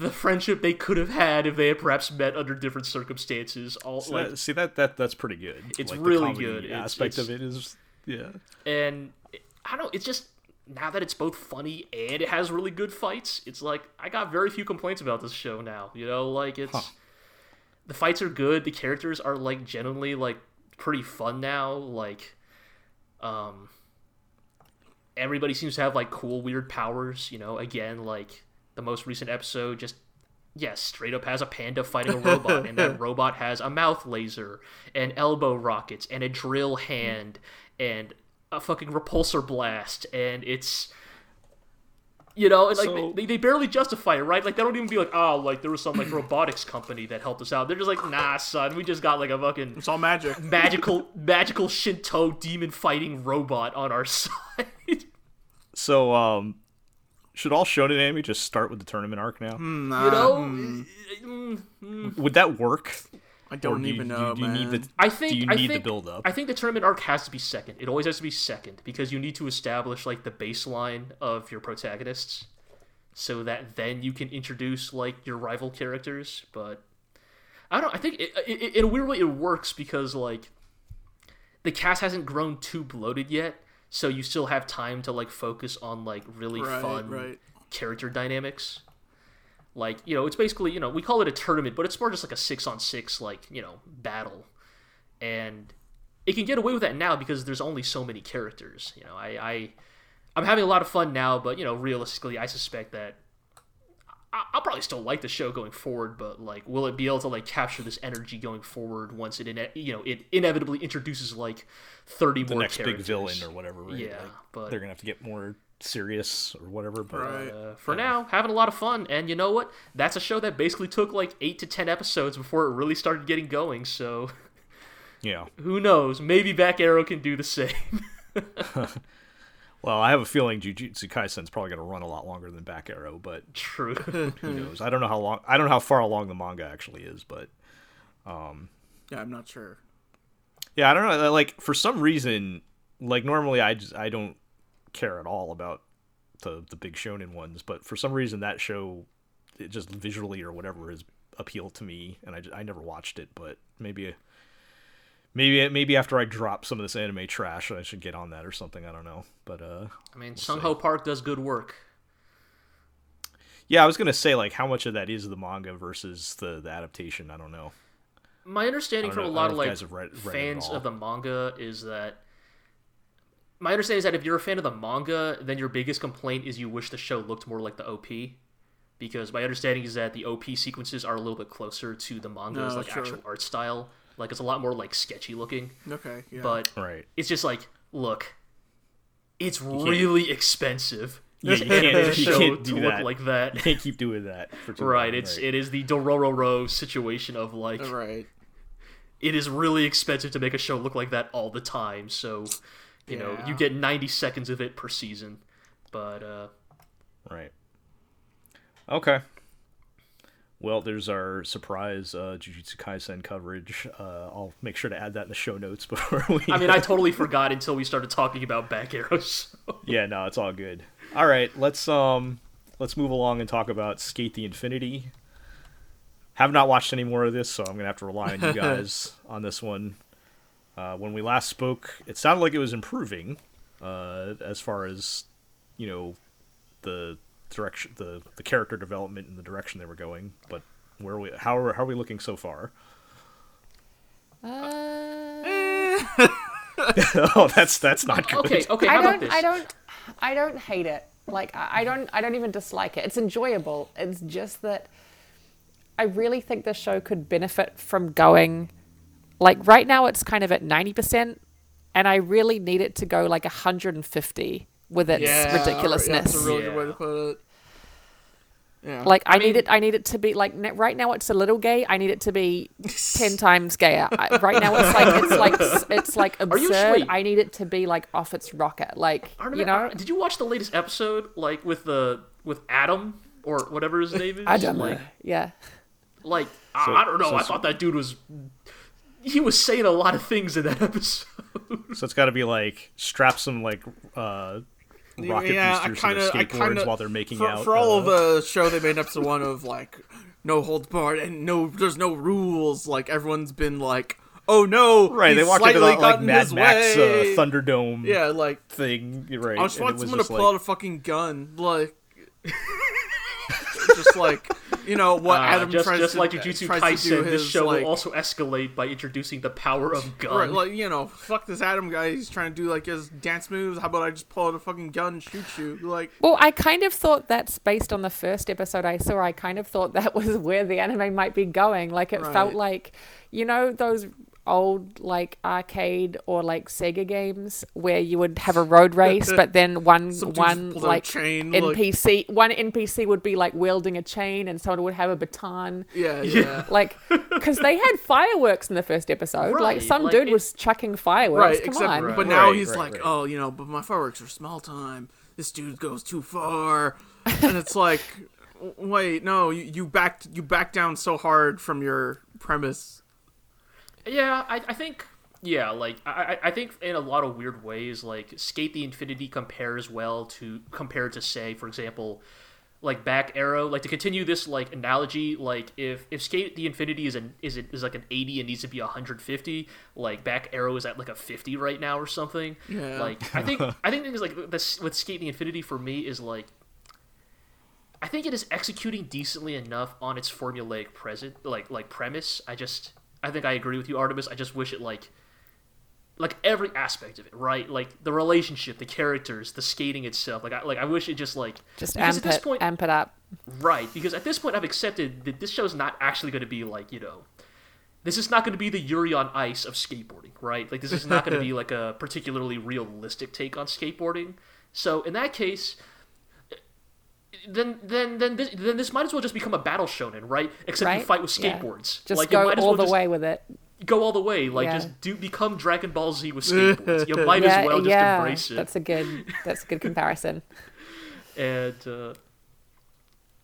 the friendship they could have had if they had perhaps met under different circumstances. All See like that- see that that that's pretty good. It's Like, really good. Aspect it's- of it is yeah. and I don't know. It's just now that it's both funny and it has really good fights. It's like I got very few complaints about this show now. You know, like it's the fights are good. The characters are like genuinely like pretty fun now. Like, um, everybody seems to have like cool weird powers. You know, again, like the most recent episode just. Yes, straight up has a panda fighting a <laughs> robot, and that robot has a mouth laser, and elbow rockets, and a drill hand, and a fucking repulsor blast, and it's you know, and, like So- they, they barely justify it, right? Like they don't even be like, oh, like there was some like robotics company that helped us out. They're just like, nah, son, we just got like a fucking It's all magic. <laughs> magical magical Shinto demon fighting robot on our <laughs> side. So um, should all shonen anime just start with the tournament arc now? Nah, you know, hmm, Mm, Would that work? I don't do you, even do know, you, do you man. need the I think do you I need think, the build up? I think the tournament arc has to be second. It always has to be second because you need to establish like the baseline of your protagonists, so that then you can introduce like your rival characters. But I don't. I think it, it, in a weird way it works because like the cast hasn't grown too bloated yet, so you still have time to like focus on like really Right, fun right. character dynamics. Like, you know, it's basically, you know, we call it a tournament, but it's more just like a six on six, like, you know, battle. And it can get away with that now because there's only so many characters. You know, I, I I'm having a lot of fun now, but you know, realistically, I suspect that I'll probably still like the show going forward, but like, will it be able to like capture this energy going forward once it, ine- you know, it inevitably introduces like thirty the more next big villain or whatever. Right? Yeah, Like, but they're gonna have to get more serious or whatever. But Right. uh, for now, having a lot of fun. And you know what? That's a show that basically took like eight to ten episodes before it really started getting going. So yeah. <laughs> who knows? Maybe Back Arrow can do the same. <laughs> <laughs> Well, I have a feeling Jujutsu Kaisen's probably gonna run a lot longer than Back Arrow, but True. who <laughs> knows? I don't know how long. I don't know how far along the manga actually is, but um, Yeah, I'm not sure. yeah, I don't know. Like for some reason, like normally I just I don't care at all about the the big shonen ones, but for some reason that show, it just visually or whatever has appealed to me, and I just, I never watched it, but maybe. Maybe maybe after I drop some of this anime trash, I should get on that or something. I don't know, but uh, I mean, Sunghoo Park does good work. yeah, I was gonna say like how much of that is the manga versus the, the adaptation. I don't know. My understanding I from a lot of like guys have read- read fans of the manga is that my understanding is that if you're a fan of the manga, then your biggest complaint is you wish the show looked more like the OP. Because my understanding is that the OP sequences are a little bit closer to the manga's No, like sure. actual art style. Like it's a lot more like sketchy looking. Okay, yeah. But Right. it's just like, look, it's really expensive. Yeah, you can't- animated you can't to do look that. like that. You can't keep doing that for too Right, long, it's it is the Dororo situation of like right. it is really expensive to make a show look like that all the time. So, you know, you get 90 seconds of it per season. But uh Right. Okay. Well, there's our surprise uh, Jujutsu Kaisen coverage. Uh, I'll make sure to add that in the show notes <laughs> before we. I mean, I totally forgot until we started talking about back arrows. <laughs> yeah, no, it's all good. All right, let's um, let's move along and talk about Skate the Infinity. Have not watched any more of this, so I'm gonna have to rely on you <laughs> guys on this one. Uh, when we last spoke, it sounded like it was improving, uh, as far as you know, the direction, the the character development and the direction they were going. But where are we? How are how are we looking so far? Uh, <laughs> oh, that's that's not good. okay, okay, I how about don't. this? I don't. I don't hate it. Like I I don't. I don't even dislike it. It's enjoyable. It's just that I really think this show could benefit from going like right now it's kind of at 90% and I really need it to go like 150 with its Yeah, Yeah, ridiculousness. that's a really good way to put it. Yeah. like I, need mean- it I need it to be like ne- right now it's a little gay. I need it to be <laughs> 10 times gayer. I, right now it's like it's like <laughs> it's like Are you absurd. I need it to be like off its rocket. Like, Artemis, you know, did you watch the latest episode, like with the with Adam or whatever his name is? I don't know. Like, Yeah. like I- So- I don't know. so- I thought that dude was. He was saying a lot of things in that <laughs> episode. So it's got to be like strap some like uh, rocket yeah, I boosters kind to of, their I skateboards kind of while they're making for, out. for all uh, of the show. They made up episode one of like no holds barred and no, there's no rules. Like everyone's been like, oh no, right. They walked into that like Mad Max uh. Thunderdome Yeah, like thing. Right. I just and want someone to just pull like- out a fucking gun, like. <laughs> just like you know what Uh, Adam just tries just to, like Jujutsu tries to do Kaisen, this his, show like, will also escalate by introducing the power of gun. Right, like you know, fuck this Adam guy. He's trying to do like his dance moves. How about I just pull out a fucking gun and shoot you? Like, Well, I kind of thought that's based on the first episode I saw. I kind of thought that was where the anime might be going. Like it felt like, you know, those old like arcade or like Sega games where you would have a road race, but then one one pull out a like chain, like- NPC one NPC would be like wielding a chain, and someone would have a baton. yeah, yeah, Like, because they had fireworks in the first episode. like some like, dude it- was chucking fireworks. right. Come Except, on. Uh, but now Right, he's right, like, right. oh, you know, but my fireworks are small time. This dude goes too far, and it's <laughs> like, wait, no, you, you backed you backed down so hard from your premise. Yeah, I, I think yeah, like I, I- think in a lot of weird ways, like Skate the Infinity compares well to compared to say, for example, like Back Arrow. Like to continue this like analogy, like if if Skate the Infinity is an is it is like an eighty and needs to be hundred fifty, like Back Arrow is at like a fifty right now or something. Yeah. Like I think <laughs> I think things like this with Skate the Infinity for me is like I think it is executing decently enough on its formulaic present like like premise. I just I think I agree with you, Artemis. I just wish it like like every aspect of it, right? Like the relationship, the characters, the skating itself. Like I like I wish it just like Just amp at this it, point amp it up. right because at this point I've accepted that this show's not actually going to be like you know this is not going to be the Yuri on Ice of skateboarding, right? Like this is not going to be <laughs> like a particularly realistic take on skateboarding. So in that case, then then then this, then this might as well just become a battle shonen, right? Except you fight with Yeah. skateboards. Just like you go might all well the just way with it. go all the way. Like Yeah. just do become Dragon Ball Z with <laughs> skateboards. you might yeah, as well just yeah, embrace it. that's a good. That's a good comparison. <laughs> And uh,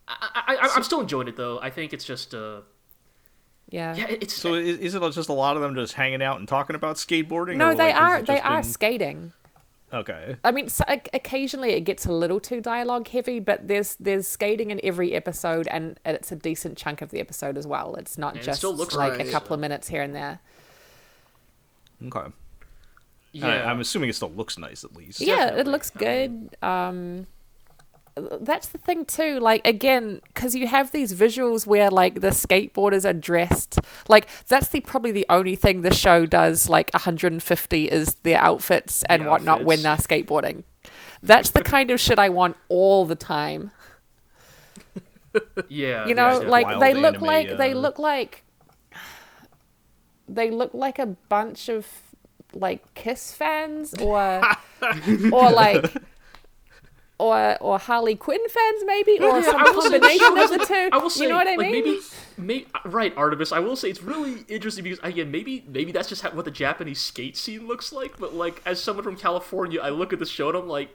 I, I, I, I'm still enjoying it though. I think it's just uh, Yeah. yeah, it's So is, is it just a lot of them just hanging out and talking about skateboarding? no, or, they like, are. They just are been- skating. Okay. I mean, so, oc- occasionally it gets a little too dialogue heavy, but there's there's skating in every episode, and it's a decent chunk of the episode as well. It's not And it just still looks like nice. a couple of minutes here and there. Okay. yeah. I, I'm assuming it still looks nice at least. yeah, it looks good. Um, that's the thing too. Like again, because you have these visuals where like the skateboarders are dressed. Like that's the probably the only thing the show does. Like 150 is their outfits and The whatnot when they're skateboarding. That's the kind of shit I want all the time. <laughs> yeah, You know, yeah, like they look anime, like they uh, look like they look like a bunch of like Kiss fans or <laughs> or like or or Harley Quinn fans maybe or Yeah, some I will say the combination of the two. I will say, you know what I like, mean? maybe, maybe, right, Artemis. I will say it's really interesting because again, maybe, maybe that's just how, what the Japanese skate scene looks like. But like, as someone from California, I look at the show and I'm like,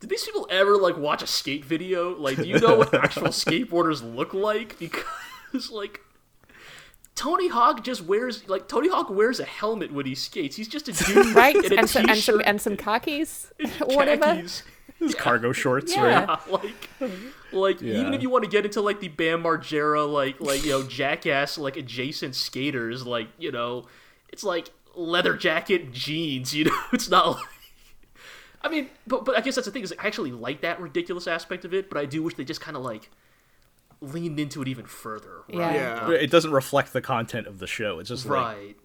did these people ever like watch a skate video? Like, do you know what actual <laughs> skateboarders look like? Because like. Tony Hawk just wears like Tony Hawk wears a helmet when he skates. He's just a dude <laughs> right? in a And, so, and some and some khakis or <laughs> whatever. Khakis. <laughs> His cargo shorts, Yeah. right? <laughs> like like even if you want to get into like the Bam Margera like like you know jackass like adjacent skaters like you know it's like leather jacket jeans you <laughs> know it's not like I mean but but I guess that's the thing is I actually like that ridiculous aspect of it but I do wish they just kind of like leaned into it even further right? Yeah. Yeah. It doesn't reflect the content of the show. It's just like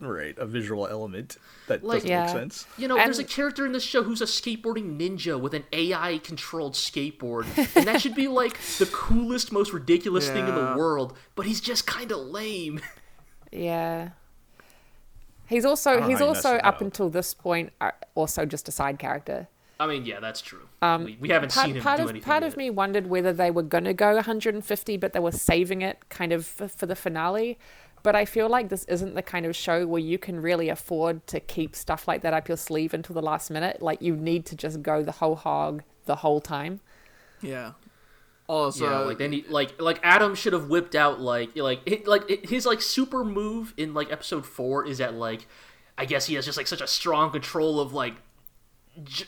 right right, a visual element that Like- doesn't Yeah. make sense. You know, there's a character in this show who's a skateboarding ninja with an AI controlled skateboard. <laughs> And that should be like the coolest, most ridiculous thing in the world, but he's just kind of lame. <laughs> Yeah. He's also he's also up up. until this point uh, also just a side character. I mean, yeah, that's true. we, we haven't Part, seen him part do of anything part yet. of me wondered whether they were going to go 150, but they were saving it kind of for, for the finale. But I feel like this isn't the kind of show where you can really afford to keep stuff like that up your sleeve until the last minute. Like you need to just go the whole hog the whole time. Yeah. Also, yeah, like then he like like Adam should have whipped out like like it, like it, his like super move in like episode four is that like I guess he has just like such a strong control of like gy-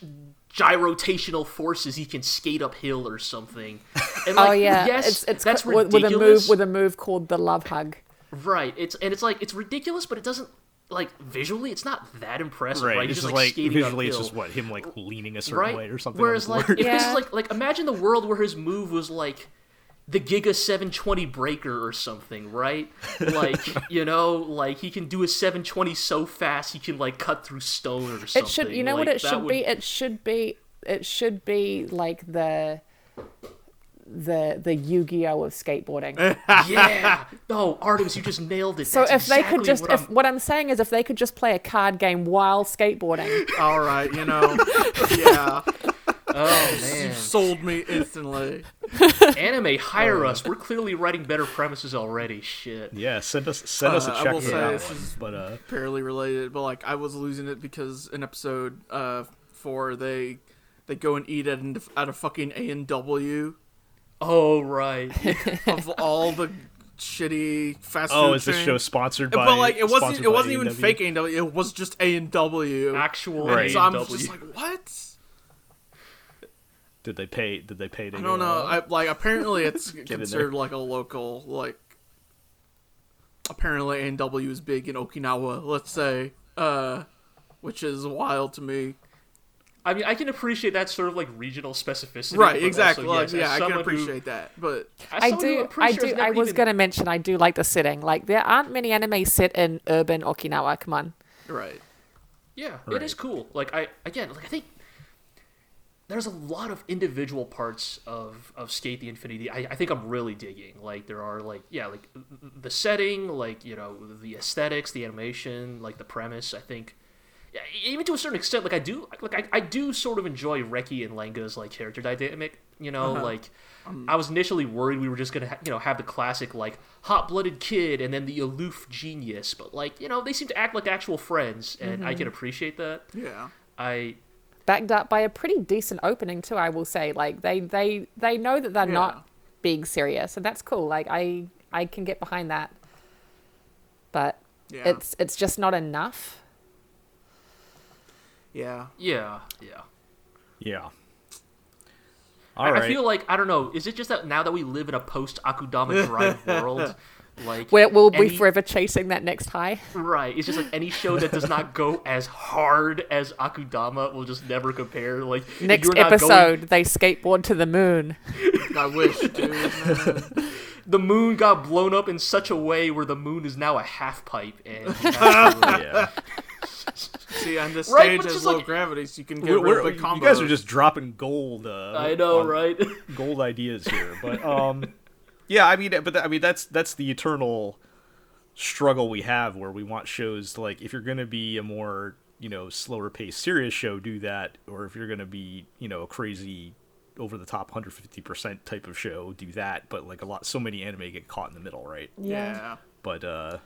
gyrotational forces he can skate uphill or something. And, oh, like, oh yeah, yes, it's it's that's co- with, with a ridiculous. move with a move called the love hug. Right. It's and it's like it's ridiculous, but it doesn't like visually it's not that impressive. Right, Right, it's He's just like, like skating visually, it's just what him like leaning a certain right? way or something. Whereas, like, board. if this is like, like, imagine the world where his move was like the Giga 720 breaker or something, right? Like, <laughs> you know, like he can do a 720 so fast he can like cut through stone or something. It should, you know what it should would- be? It should be, it should be like the, the the Yu-Gi-Oh of skateboarding. <laughs> Yeah. No, Artemis, you just nailed it. So That's if they could just, what if I'm- what I'm saying is, if they could just play a card game while skateboarding, <laughs> all right, you know, <laughs> yeah, oh man, sold me instantly. anime, hire us. We're clearly writing better premises already. Shit. yeah, send us send us a Uh, I will for say that this one. is- But uh, Fairly related, but like I was losing it because in episode uh four they they go and eat at an- at a fucking A and W Oh right. <laughs> of all the shitty fast food. oh, is this chains. show sponsored by? But like it wasn't it wasn't even A&W? fake A and W. It was just A and W. Actual Right. So I'm just like, what? Did they pay? Did they pay to? I don't know. I like apparently it's <laughs> considered like a local like. Apparently, A and W is big in Okinawa. Let's say, uh, which is wild to me. I mean, I can appreciate that sort of like regional specificity. Right? Exactly. also, like, yes, as yeah, I can someone who- appreciate that, but I someone who do, I'm pretty I sure do. I was even- going to mention, I do like the setting. Like there aren't many anime set in urban Okinawa. Come on. right. Yeah, Right. it is cool. Like I again, like I think there's a lot of individual parts of of Skate the Infinity. I, I think I'm really digging. Like there are like yeah, like the setting, like you know the aesthetics, the animation, like the premise. I think. Yeah, even to a certain extent, like I do, like I, I do sort of enjoy Reki and Langa's like character dynamic. You know, Uh-huh. like I was initially worried we were just gonna, ha- you know, have the classic like hot-blooded kid and then the aloof genius, but like you know they seem to act like actual friends, and I can appreciate that. Yeah. I Backed up by a pretty decent opening too. I will say. Like they they they know that they're Yeah. not being serious, and that's cool. Like I I can get behind that. But Yeah. it's it's just not enough. Yeah. yeah yeah. Yeah. I, All right. I feel like I don't know. Is it just that now that we live in a post Akudama Drive <laughs> world, like Where we'll be forever chasing that next high. Right. It's just like any show that does not go as hard as Akudama will just never compare. Like Next you're not going- episode, they skateboard to the moon. <laughs> I wish, dude. The moon got blown up in such a way where the moon is now a half pipe, and you <laughs> have yeah. <laughs> See, on this Right, stage but it's has low like- gravity, so you can get We're, rid of the you combo. guys are just dropping gold. Uh, I know, right? <laughs> gold ideas here, but <laughs> um, yeah, I mean, but th- I mean that's that's the eternal struggle we have where we want shows to, like if you're gonna be a more you know slower paced serious show, do that, or if you're gonna be you know a crazy over the top 150 percent type of show, do that. But like a lot, so many anime get caught in the middle, right? yeah. But uh.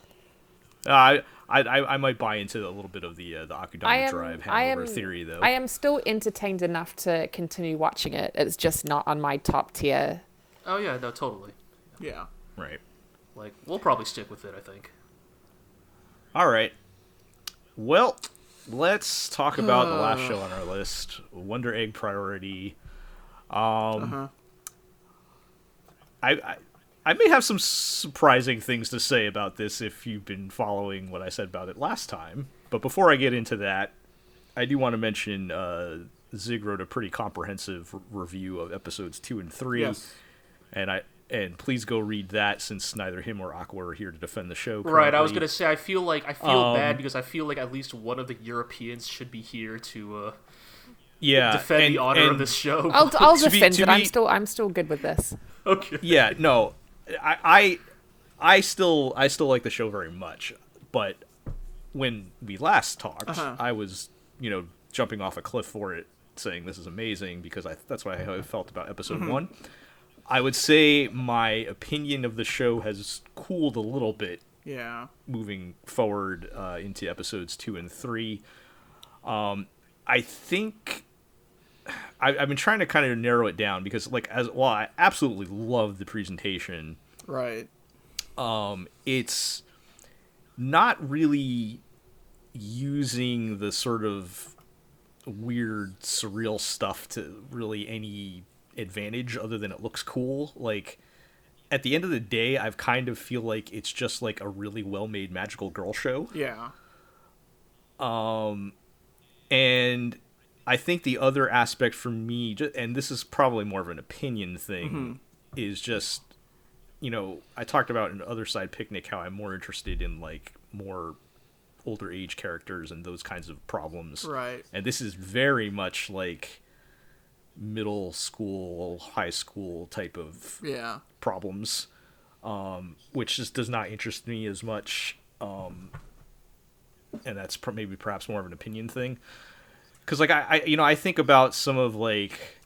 I, I I I might buy into a little bit of the uh, the Akudama I am Drive I am theory though. I am still entertained enough to continue watching it. It's just not on my top tier. oh yeah, no, totally. Yeah. right. Like we'll probably stick with it. I think. All right. Well, let's talk about the last <sighs> show on our list, Wonder Egg Priority. Um, Uh-huh. I, I I may have some surprising things to say about this if you've been following what I said about it last time. But before I get into that, I do want to mention uh, Zig wrote a pretty comprehensive r- review of episodes two and three, Yes. and I and please go read that since neither him or Aqua are here to defend the show. Right, I was gonna say I feel like I feel Um, bad because I feel like at least one of the Europeans should be here to uh, yeah defend and- the honor of this show. I'll I'll <laughs> To be- defend to it. I'm still I'm still good with this. okay. yeah no I, I i still i still like the show very much but when we last talked Uh-huh. i was you know jumping off a cliff for it saying this is amazing because i that's what i felt about episode one i would say my opinion of the show has cooled a little bit Yeah. moving forward uh, into episodes two and three. Um, I think I, I've been trying to kind of narrow it down because, like, as well, I absolutely love the presentation. Right. Um, it's not really using the sort of weird, surreal stuff to really any advantage other than it looks cool. Like, at the end of the day, I've kind of feel like it's just like a really well made magical girl show. Yeah. Um and I think the other aspect for me, and this is probably more of an opinion thing, is just, you know, I talked about in Other Side Picnic how I'm more interested in like more older age characters and those kinds of problems. Right. And this is very much like middle school, high school type of Yeah. problems, um, which just does not interest me as much. Um, and that's pr- maybe perhaps more of an opinion thing. Because like I, I, you know, I think about some of like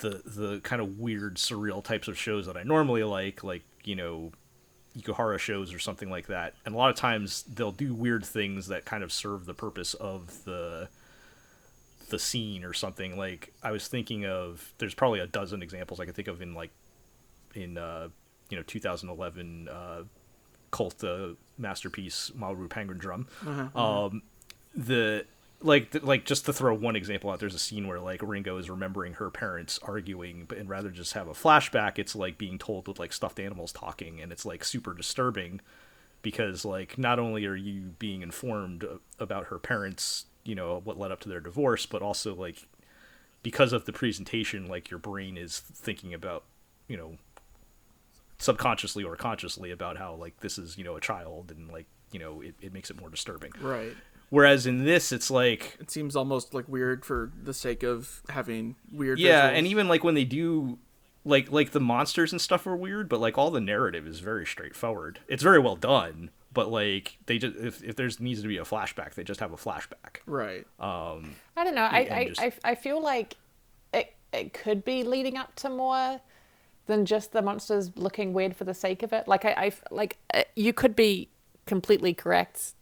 the the kind of weird, surreal types of shows that I normally like, like you know, Ikuhara shows or something like that. And a lot of times they'll do weird things that kind of serve the purpose of the the scene or something. Like I was thinking of, there's probably a dozen examples I could think of in like in uh, you know 2011 uh, cult uh, masterpiece Mawaru Penguindrum. Um, the like like just to throw one example out, there's a scene where like Ringo is remembering her parents arguing, but and rather just have a flashback, it's like being told with like stuffed animals talking, and it's like super disturbing because like not only are you being informed about her parents, you know what led up to their divorce, but also like because of the presentation, like your brain is thinking about you know subconsciously or consciously about how like this is you know a child and like you know it, it makes it more disturbing Right. Whereas in this it's like It seems almost like weird for the sake of having weird. yeah visuals. and even like when they do like like the monsters and stuff are weird but like all the narrative is very straightforward it's very well done but like they just if, if there's needs to be a flashback they just have a flashback Right. Um. I don't know. I, and I, just- I, I feel like it it could be leading up to more than just the monsters looking weird for the sake of it. Like I, I like uh, you could be completely correct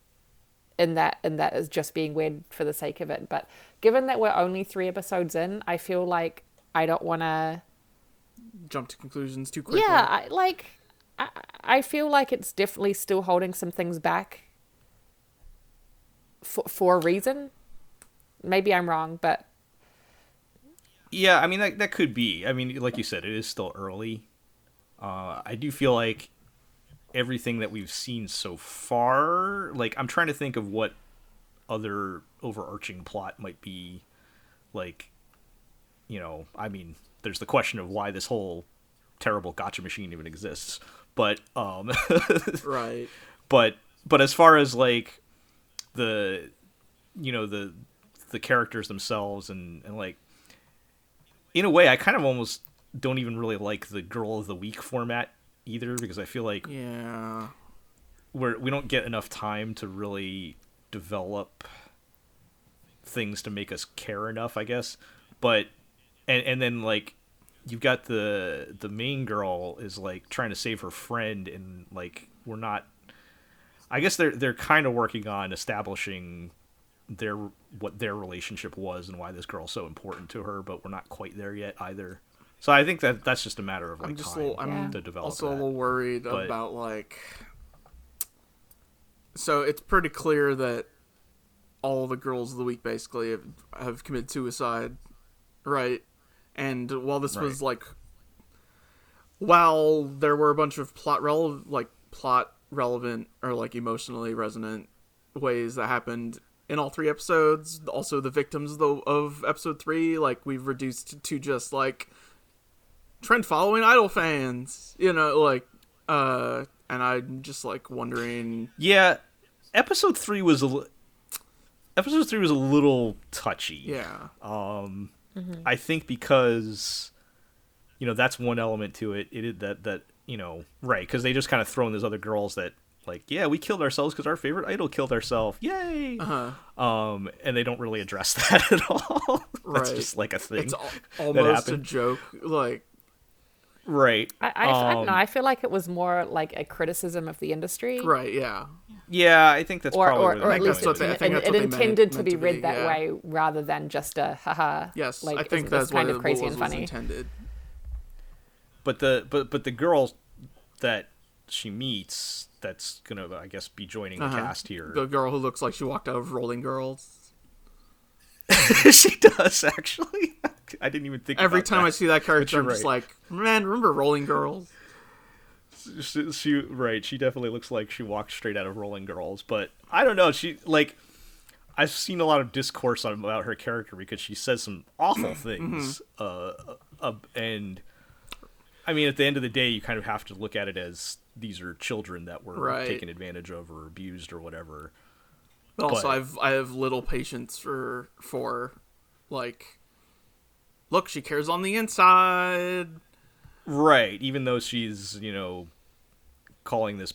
in that in that is just being weird for the sake of it. But given that we're only three episodes in, I feel like I don't want to. Jump to conclusions too quickly. Yeah, I, like I, I feel like it's definitely still holding some things back for for a reason. Maybe I'm wrong, but Yeah, I mean that that could be. I mean, like you said, it is still early. Uh, I do feel like everything that we've seen so far, like I'm trying to think of what other overarching plot might be. Like, you know, I mean, there's the question of why this whole terrible gacha machine even exists. But um, <laughs> Right. but but as far as like the you know the the characters themselves and and like in a way i kind of almost don't even really like the girl of the week format either because i feel like Yeah. we're we don't get enough time to really develop things to make us care enough i guess but and and then like you've got the the main girl is like trying to save her friend and like we're not i guess they're they're kind of working on establishing their what their relationship was and why this girl's so important to her but we're not quite there yet either so i think that that's just a matter of like I'm just a time little, I'm Yeah. to develop also a little worried but- about like. So it's pretty clear that all the girls of the week basically have, have committed suicide, right? And while this was like, while there were a bunch of plot relevant, like plot relevant or like emotionally resonant ways that happened in all three episodes, also the victims of, the, of episode three, like we've reduced to just like trend following idol fans. You know, like, uh, and I'm just like wondering. Yeah, episode three was a li- episode three was a little touchy. Yeah, Um, I think because you know that's one element to it. It is that that you know right because they just kind of throw in those other girls that like yeah we killed ourselves because our favorite idol killed ourselves yay uh-huh. um and they don't really address <laughs> that at all that's Right. just like a thing it's al- <laughs> almost a joke. Like, right I, I, I don't know. Um, I feel like it was more like a criticism of the industry. right? Yeah, yeah i think that's Or, probably or, or at least that's what going they- I it, think it, that's it meant- intended to meant be to read be, that yeah. way rather than just a haha. yes, like I think that's kind of crazy and funny. intended. but the but but the girl that she meets that's gonna i guess be joining the Uh-huh. cast here The girl who looks like she walked out of Rolling Girls. <laughs> she does actually. <laughs> I didn't even think Every time I see that character, I'm just like, man, remember Rolling Girls? she, she right she definitely looks like she walked straight out of rolling girls but i don't know she like i've seen a lot of discourse on, about her character because she says some awful <clears throat> things uh, uh and i mean at the end of the day you kind of have to look at it as these are children that were Right. taken advantage of or abused or whatever But also, But- I've I have little patience for for like, look, she cares on the inside. right even though she's you know calling this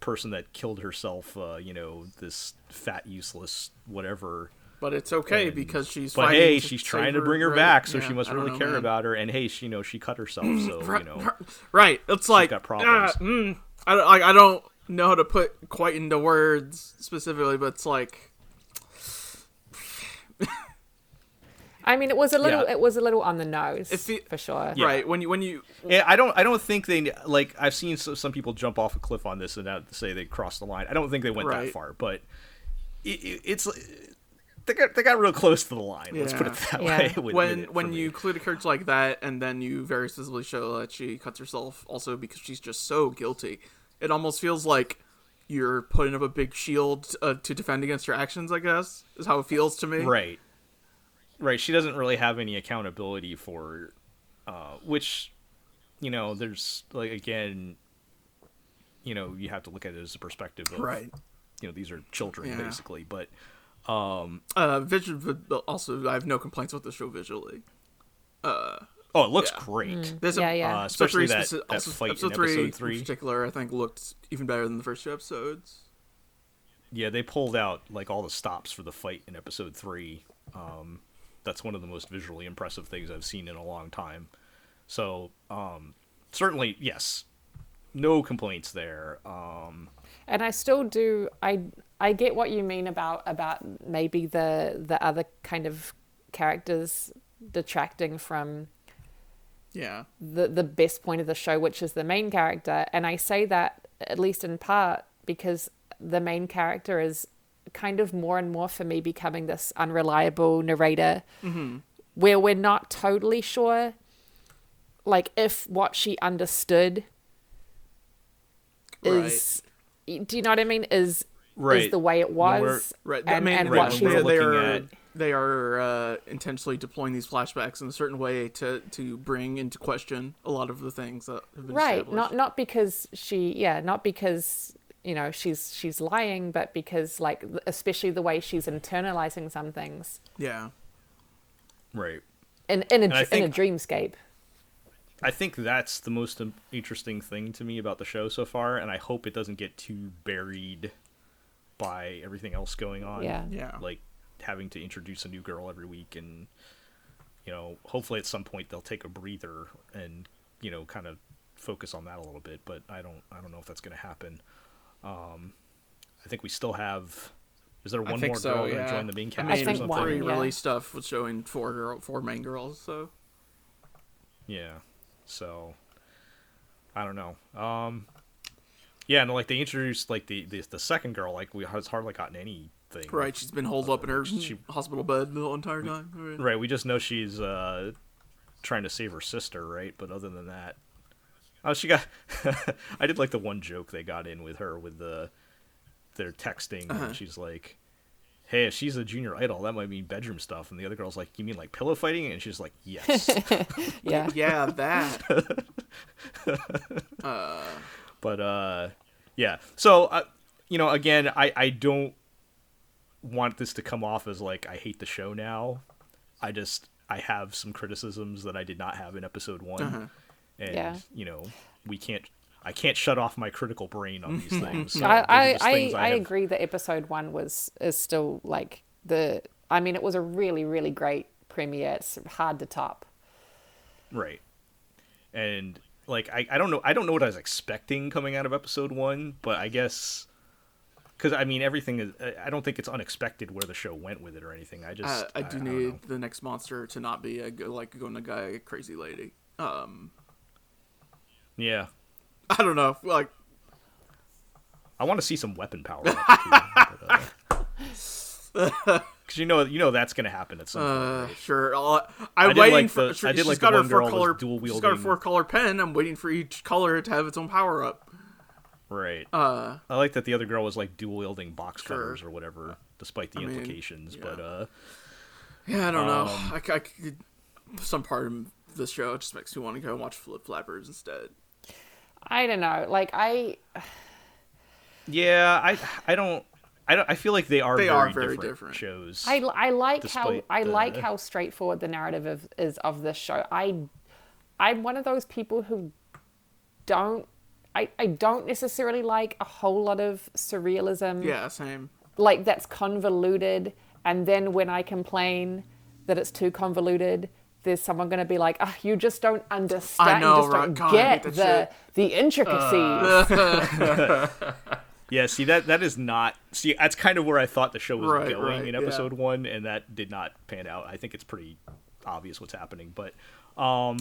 person that killed herself uh you know this fat useless whatever But it's okay And- because she's. But fighting hey, she's trying to bring her back, so Yeah, she must really know, care man. about her. And hey, she you know she cut herself, <clears throat> so Right, you know. right. It's like got problems. ah, mm, I I don't know how to put quite into words specifically, but it's like I mean, it was a little. Yeah. It was a little on the nose If it- for sure. Yeah. right when you when you Yeah, I don't. I don't think they like. I've seen so, some people jump off a cliff on this and say they crossed the line. I don't think they went Right. that far, but it, it, it's they got they got real close to the line. Let's put it that Yeah. way. with- with when when me. you include a character like that and then you very visibly show that she cuts herself also because she's just so guilty it almost feels like you're putting up a big shield uh, to defend against your actions i guess is how it feels to me. Right, right, she doesn't really have any accountability for, uh, which, you know, there's like again, you know, you have to look at it as a perspective of right. you know these are children Yeah. basically but um uh but also i have no complaints with the show visually oh it looks Yeah. great There's Yeah, yeah. Uh, episode especially three that- speci- that also fight in episode episode three, three. in particular i think looked even better than the first two episodes yeah they pulled out like all the stops for the fight in episode three um that's one of the most visually impressive things i've seen in a long time so um certainly yes no complaints there um and I still do. I I get what you mean about about maybe the the other kind of characters detracting from yeah the the best point of the show, which is the main character. And I say that at least in part because the main character is kind of more and more for me becoming this unreliable narrator, mm-hmm. where we're not totally sure, like if what she understood is. Do you know what I mean? Is Right. is the way it When we're- was, Right. And, I mean, and right, what when she we're they, they looking are at- they are uh, intentionally deploying these flashbacks in a certain way to to bring into question a lot of the things that have been right not not because she yeah not because you know she's she's lying but because like especially the way she's internalizing some things yeah. right in in a, I dr- in a dreamscape I think that's the most interesting thing to me about the show so far, and I hope it doesn't get too buried by everything else going on. Yeah. Yeah. Like having to introduce a new girl every week, and you know, hopefully at some point they'll take a breather and you know, kind of focus on that a little bit. But I don't, I don't know if that's going to happen. Um, I think we still have. Is there one more so, girl going yeah. to join the main I cast mean, or think something? one, pre yeah. release stuff was showing four girl four main girls, so Yeah. So I don't know. Um Yeah, and like they introduced like the the, the second girl, like we has hardly gotten anything. right, she's been holed up in her She- hospital bed the entire time. Right. Right, we just know she's uh trying to save her sister, right? But other than that Oh, she got <laughs> I did like the one joke they got in with her with the they're texting Uh-huh. and she's like "Hey, if she's a junior idol, that might mean bedroom stuff." And the other girl's like, "You mean like pillow fighting?" And she's like, "Yes." <laughs> Yeah. <laughs> Yeah, that. but uh, yeah. So uh, you know, again, I I don't want this to come off as like I hate the show now. I just I have some criticisms that I did not have in episode one, uh-huh. and Yeah. you know, we can't. I can't shut off my critical brain on these mm-hmm. things. Mm-hmm. So I those are I, I, I have- agree that episode one was is still like the. I mean, it was a really really great premiere. It's hard to top. Right. And like I, I don't know I don't know what I was expecting coming out of episode 1, but I guess cuz I mean everything is I- I don't think it's unexpected where the show went with it or anything. I just Uh, I do don't need know. the next monster to not be a like going to guy crazy lady. Um, Yeah. I don't know. Like, I want to see some weapon power <laughs> up too. <laughs> Cuz you know you know that's going to happen at some point. uh, sure. I'll, I'm waiting like for. the- sure, I did like got her four color. dual She's got wielding- four color pen. I'm waiting for each color to have its own power up. Right. Uh, I like that the other girl was like dual wielding box Sure. cutters or whatever despite the I mean, implications, yeah. but uh yeah, I don't know. Um, I, c- I could, some part of the show just makes me want to go watch Flip Flappers instead. I don't know. Like I, yeah, I I don't I don't I feel like they are They very, are very different, different. shows. I, I like how Despite I like how straightforward the narrative of, is of this show. I I'm one of those people who don't I, I don't necessarily like a whole lot of surrealism Yeah, same. like that's convoluted and then when I complain that it's too convoluted there's someone going to be like, oh, you just don't understand. know, you just right? don't God, get that the the intricacies. <laughs> Yeah, see that that is not see that's kind of where I thought the show was Right, going right, in yeah. episode one, and that did not pan out. I think it's pretty obvious what's happening, but um,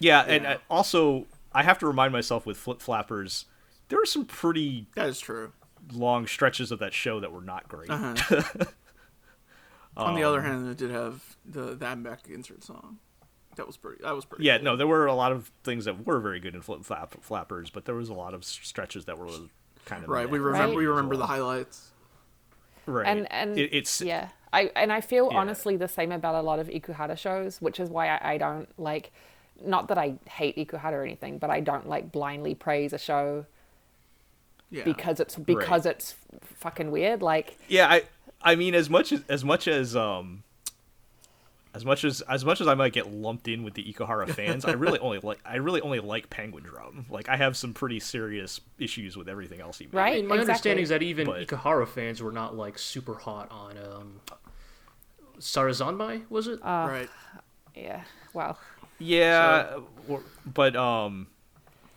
yeah, and Yeah. uh, also I have to remind myself with Flip Flappers, there were some pretty That is true. long stretches of that show that were not great. Uh-huh. <laughs> On the Um, other hand, it did have the that back insert song. That was pretty. That was pretty. Yeah, cool. no, there were a lot of things that were very good in Flip Flap, Flappers, but there was a lot of stretches that were kind of Right. We remember. Right. We as remember the highlights. right. and and it, it's yeah i and i feel Yeah. honestly the same about a lot of ikuhara shows which is why I, I don't like not that i hate ikuhara or anything but i don't like blindly praise a show Yeah. because it's because it's fucking weird like yeah i i mean as much as as much as um as much as as much as I might get lumped in with the Ikuhara fans, I really only like I really only like Penguindrum. Like I have some pretty serious issues with everything else he made. Right? I mean, my Exactly. understanding is that even But- Ikuhara fans were not like super hot on um, Sarazanmai, was it? right. yeah well Yeah, or, but um,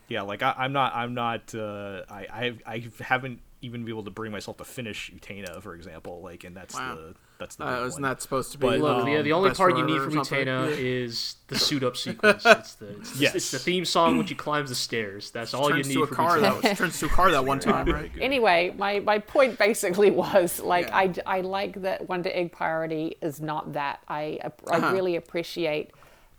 yeah, like I, I'm not, I'm not, uh, I, I, I haven't even been able to bring myself to finish Utena, for example. Like, and that's Wow. the, that's the. Uh, isn't that supposed to be? But, Look, um, the, the only part you need or from something? Utena Yeah. is the <laughs> suit up sequence. It's the, it's, the- Yes. it's the theme song when she climbs the stairs. That's all you need to a from car Utena. that was turns to a car that one time, <laughs> right? anyway my my point basically was like Yeah. I, I like that wonder egg priority is not that i i Uh-huh. really appreciate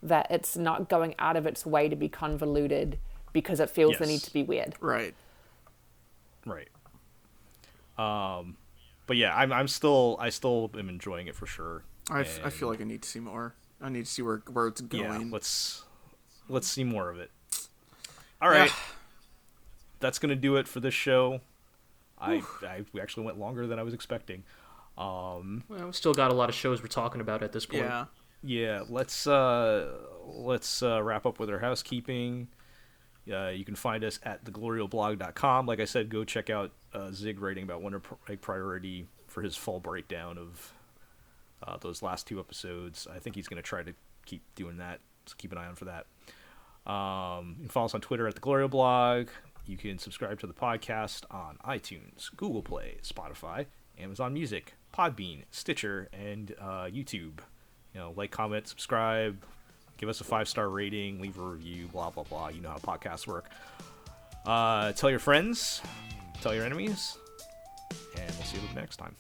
that it's not going out of its way to be convoluted because it feels the need to be weird Right. right. Um, but yeah, I'm, I'm still, I still am enjoying it for sure. I, f- I And- feel like I need to see more. I need to see where where it's going. yeah, let's let's see more of it. All right, Yeah. that's gonna do it for this show. I, I we actually went longer than I was expecting. Um, Well, we still got a lot of shows we're talking about at this point. yeah. Yeah, let's uh, let's uh, wrap up with our housekeeping. Uh, you can find us at theglorioblog.com. Like I said, go check out uh, Zig writing about Wonder Egg Priority for his full breakdown of uh, those last two episodes. I think he's going to try to keep doing that, so keep an eye on for that. Um, you can follow us on Twitter at the. You can subscribe to the podcast on iTunes, Google Play, Spotify, Amazon Music, Podbean, Stitcher, and uh, YouTube. You know, like, comment, subscribe, give us a five star rating, leave a review, blah blah blah. You know how podcasts work. Uh, tell your friends, tell your enemies, and we'll see you next time.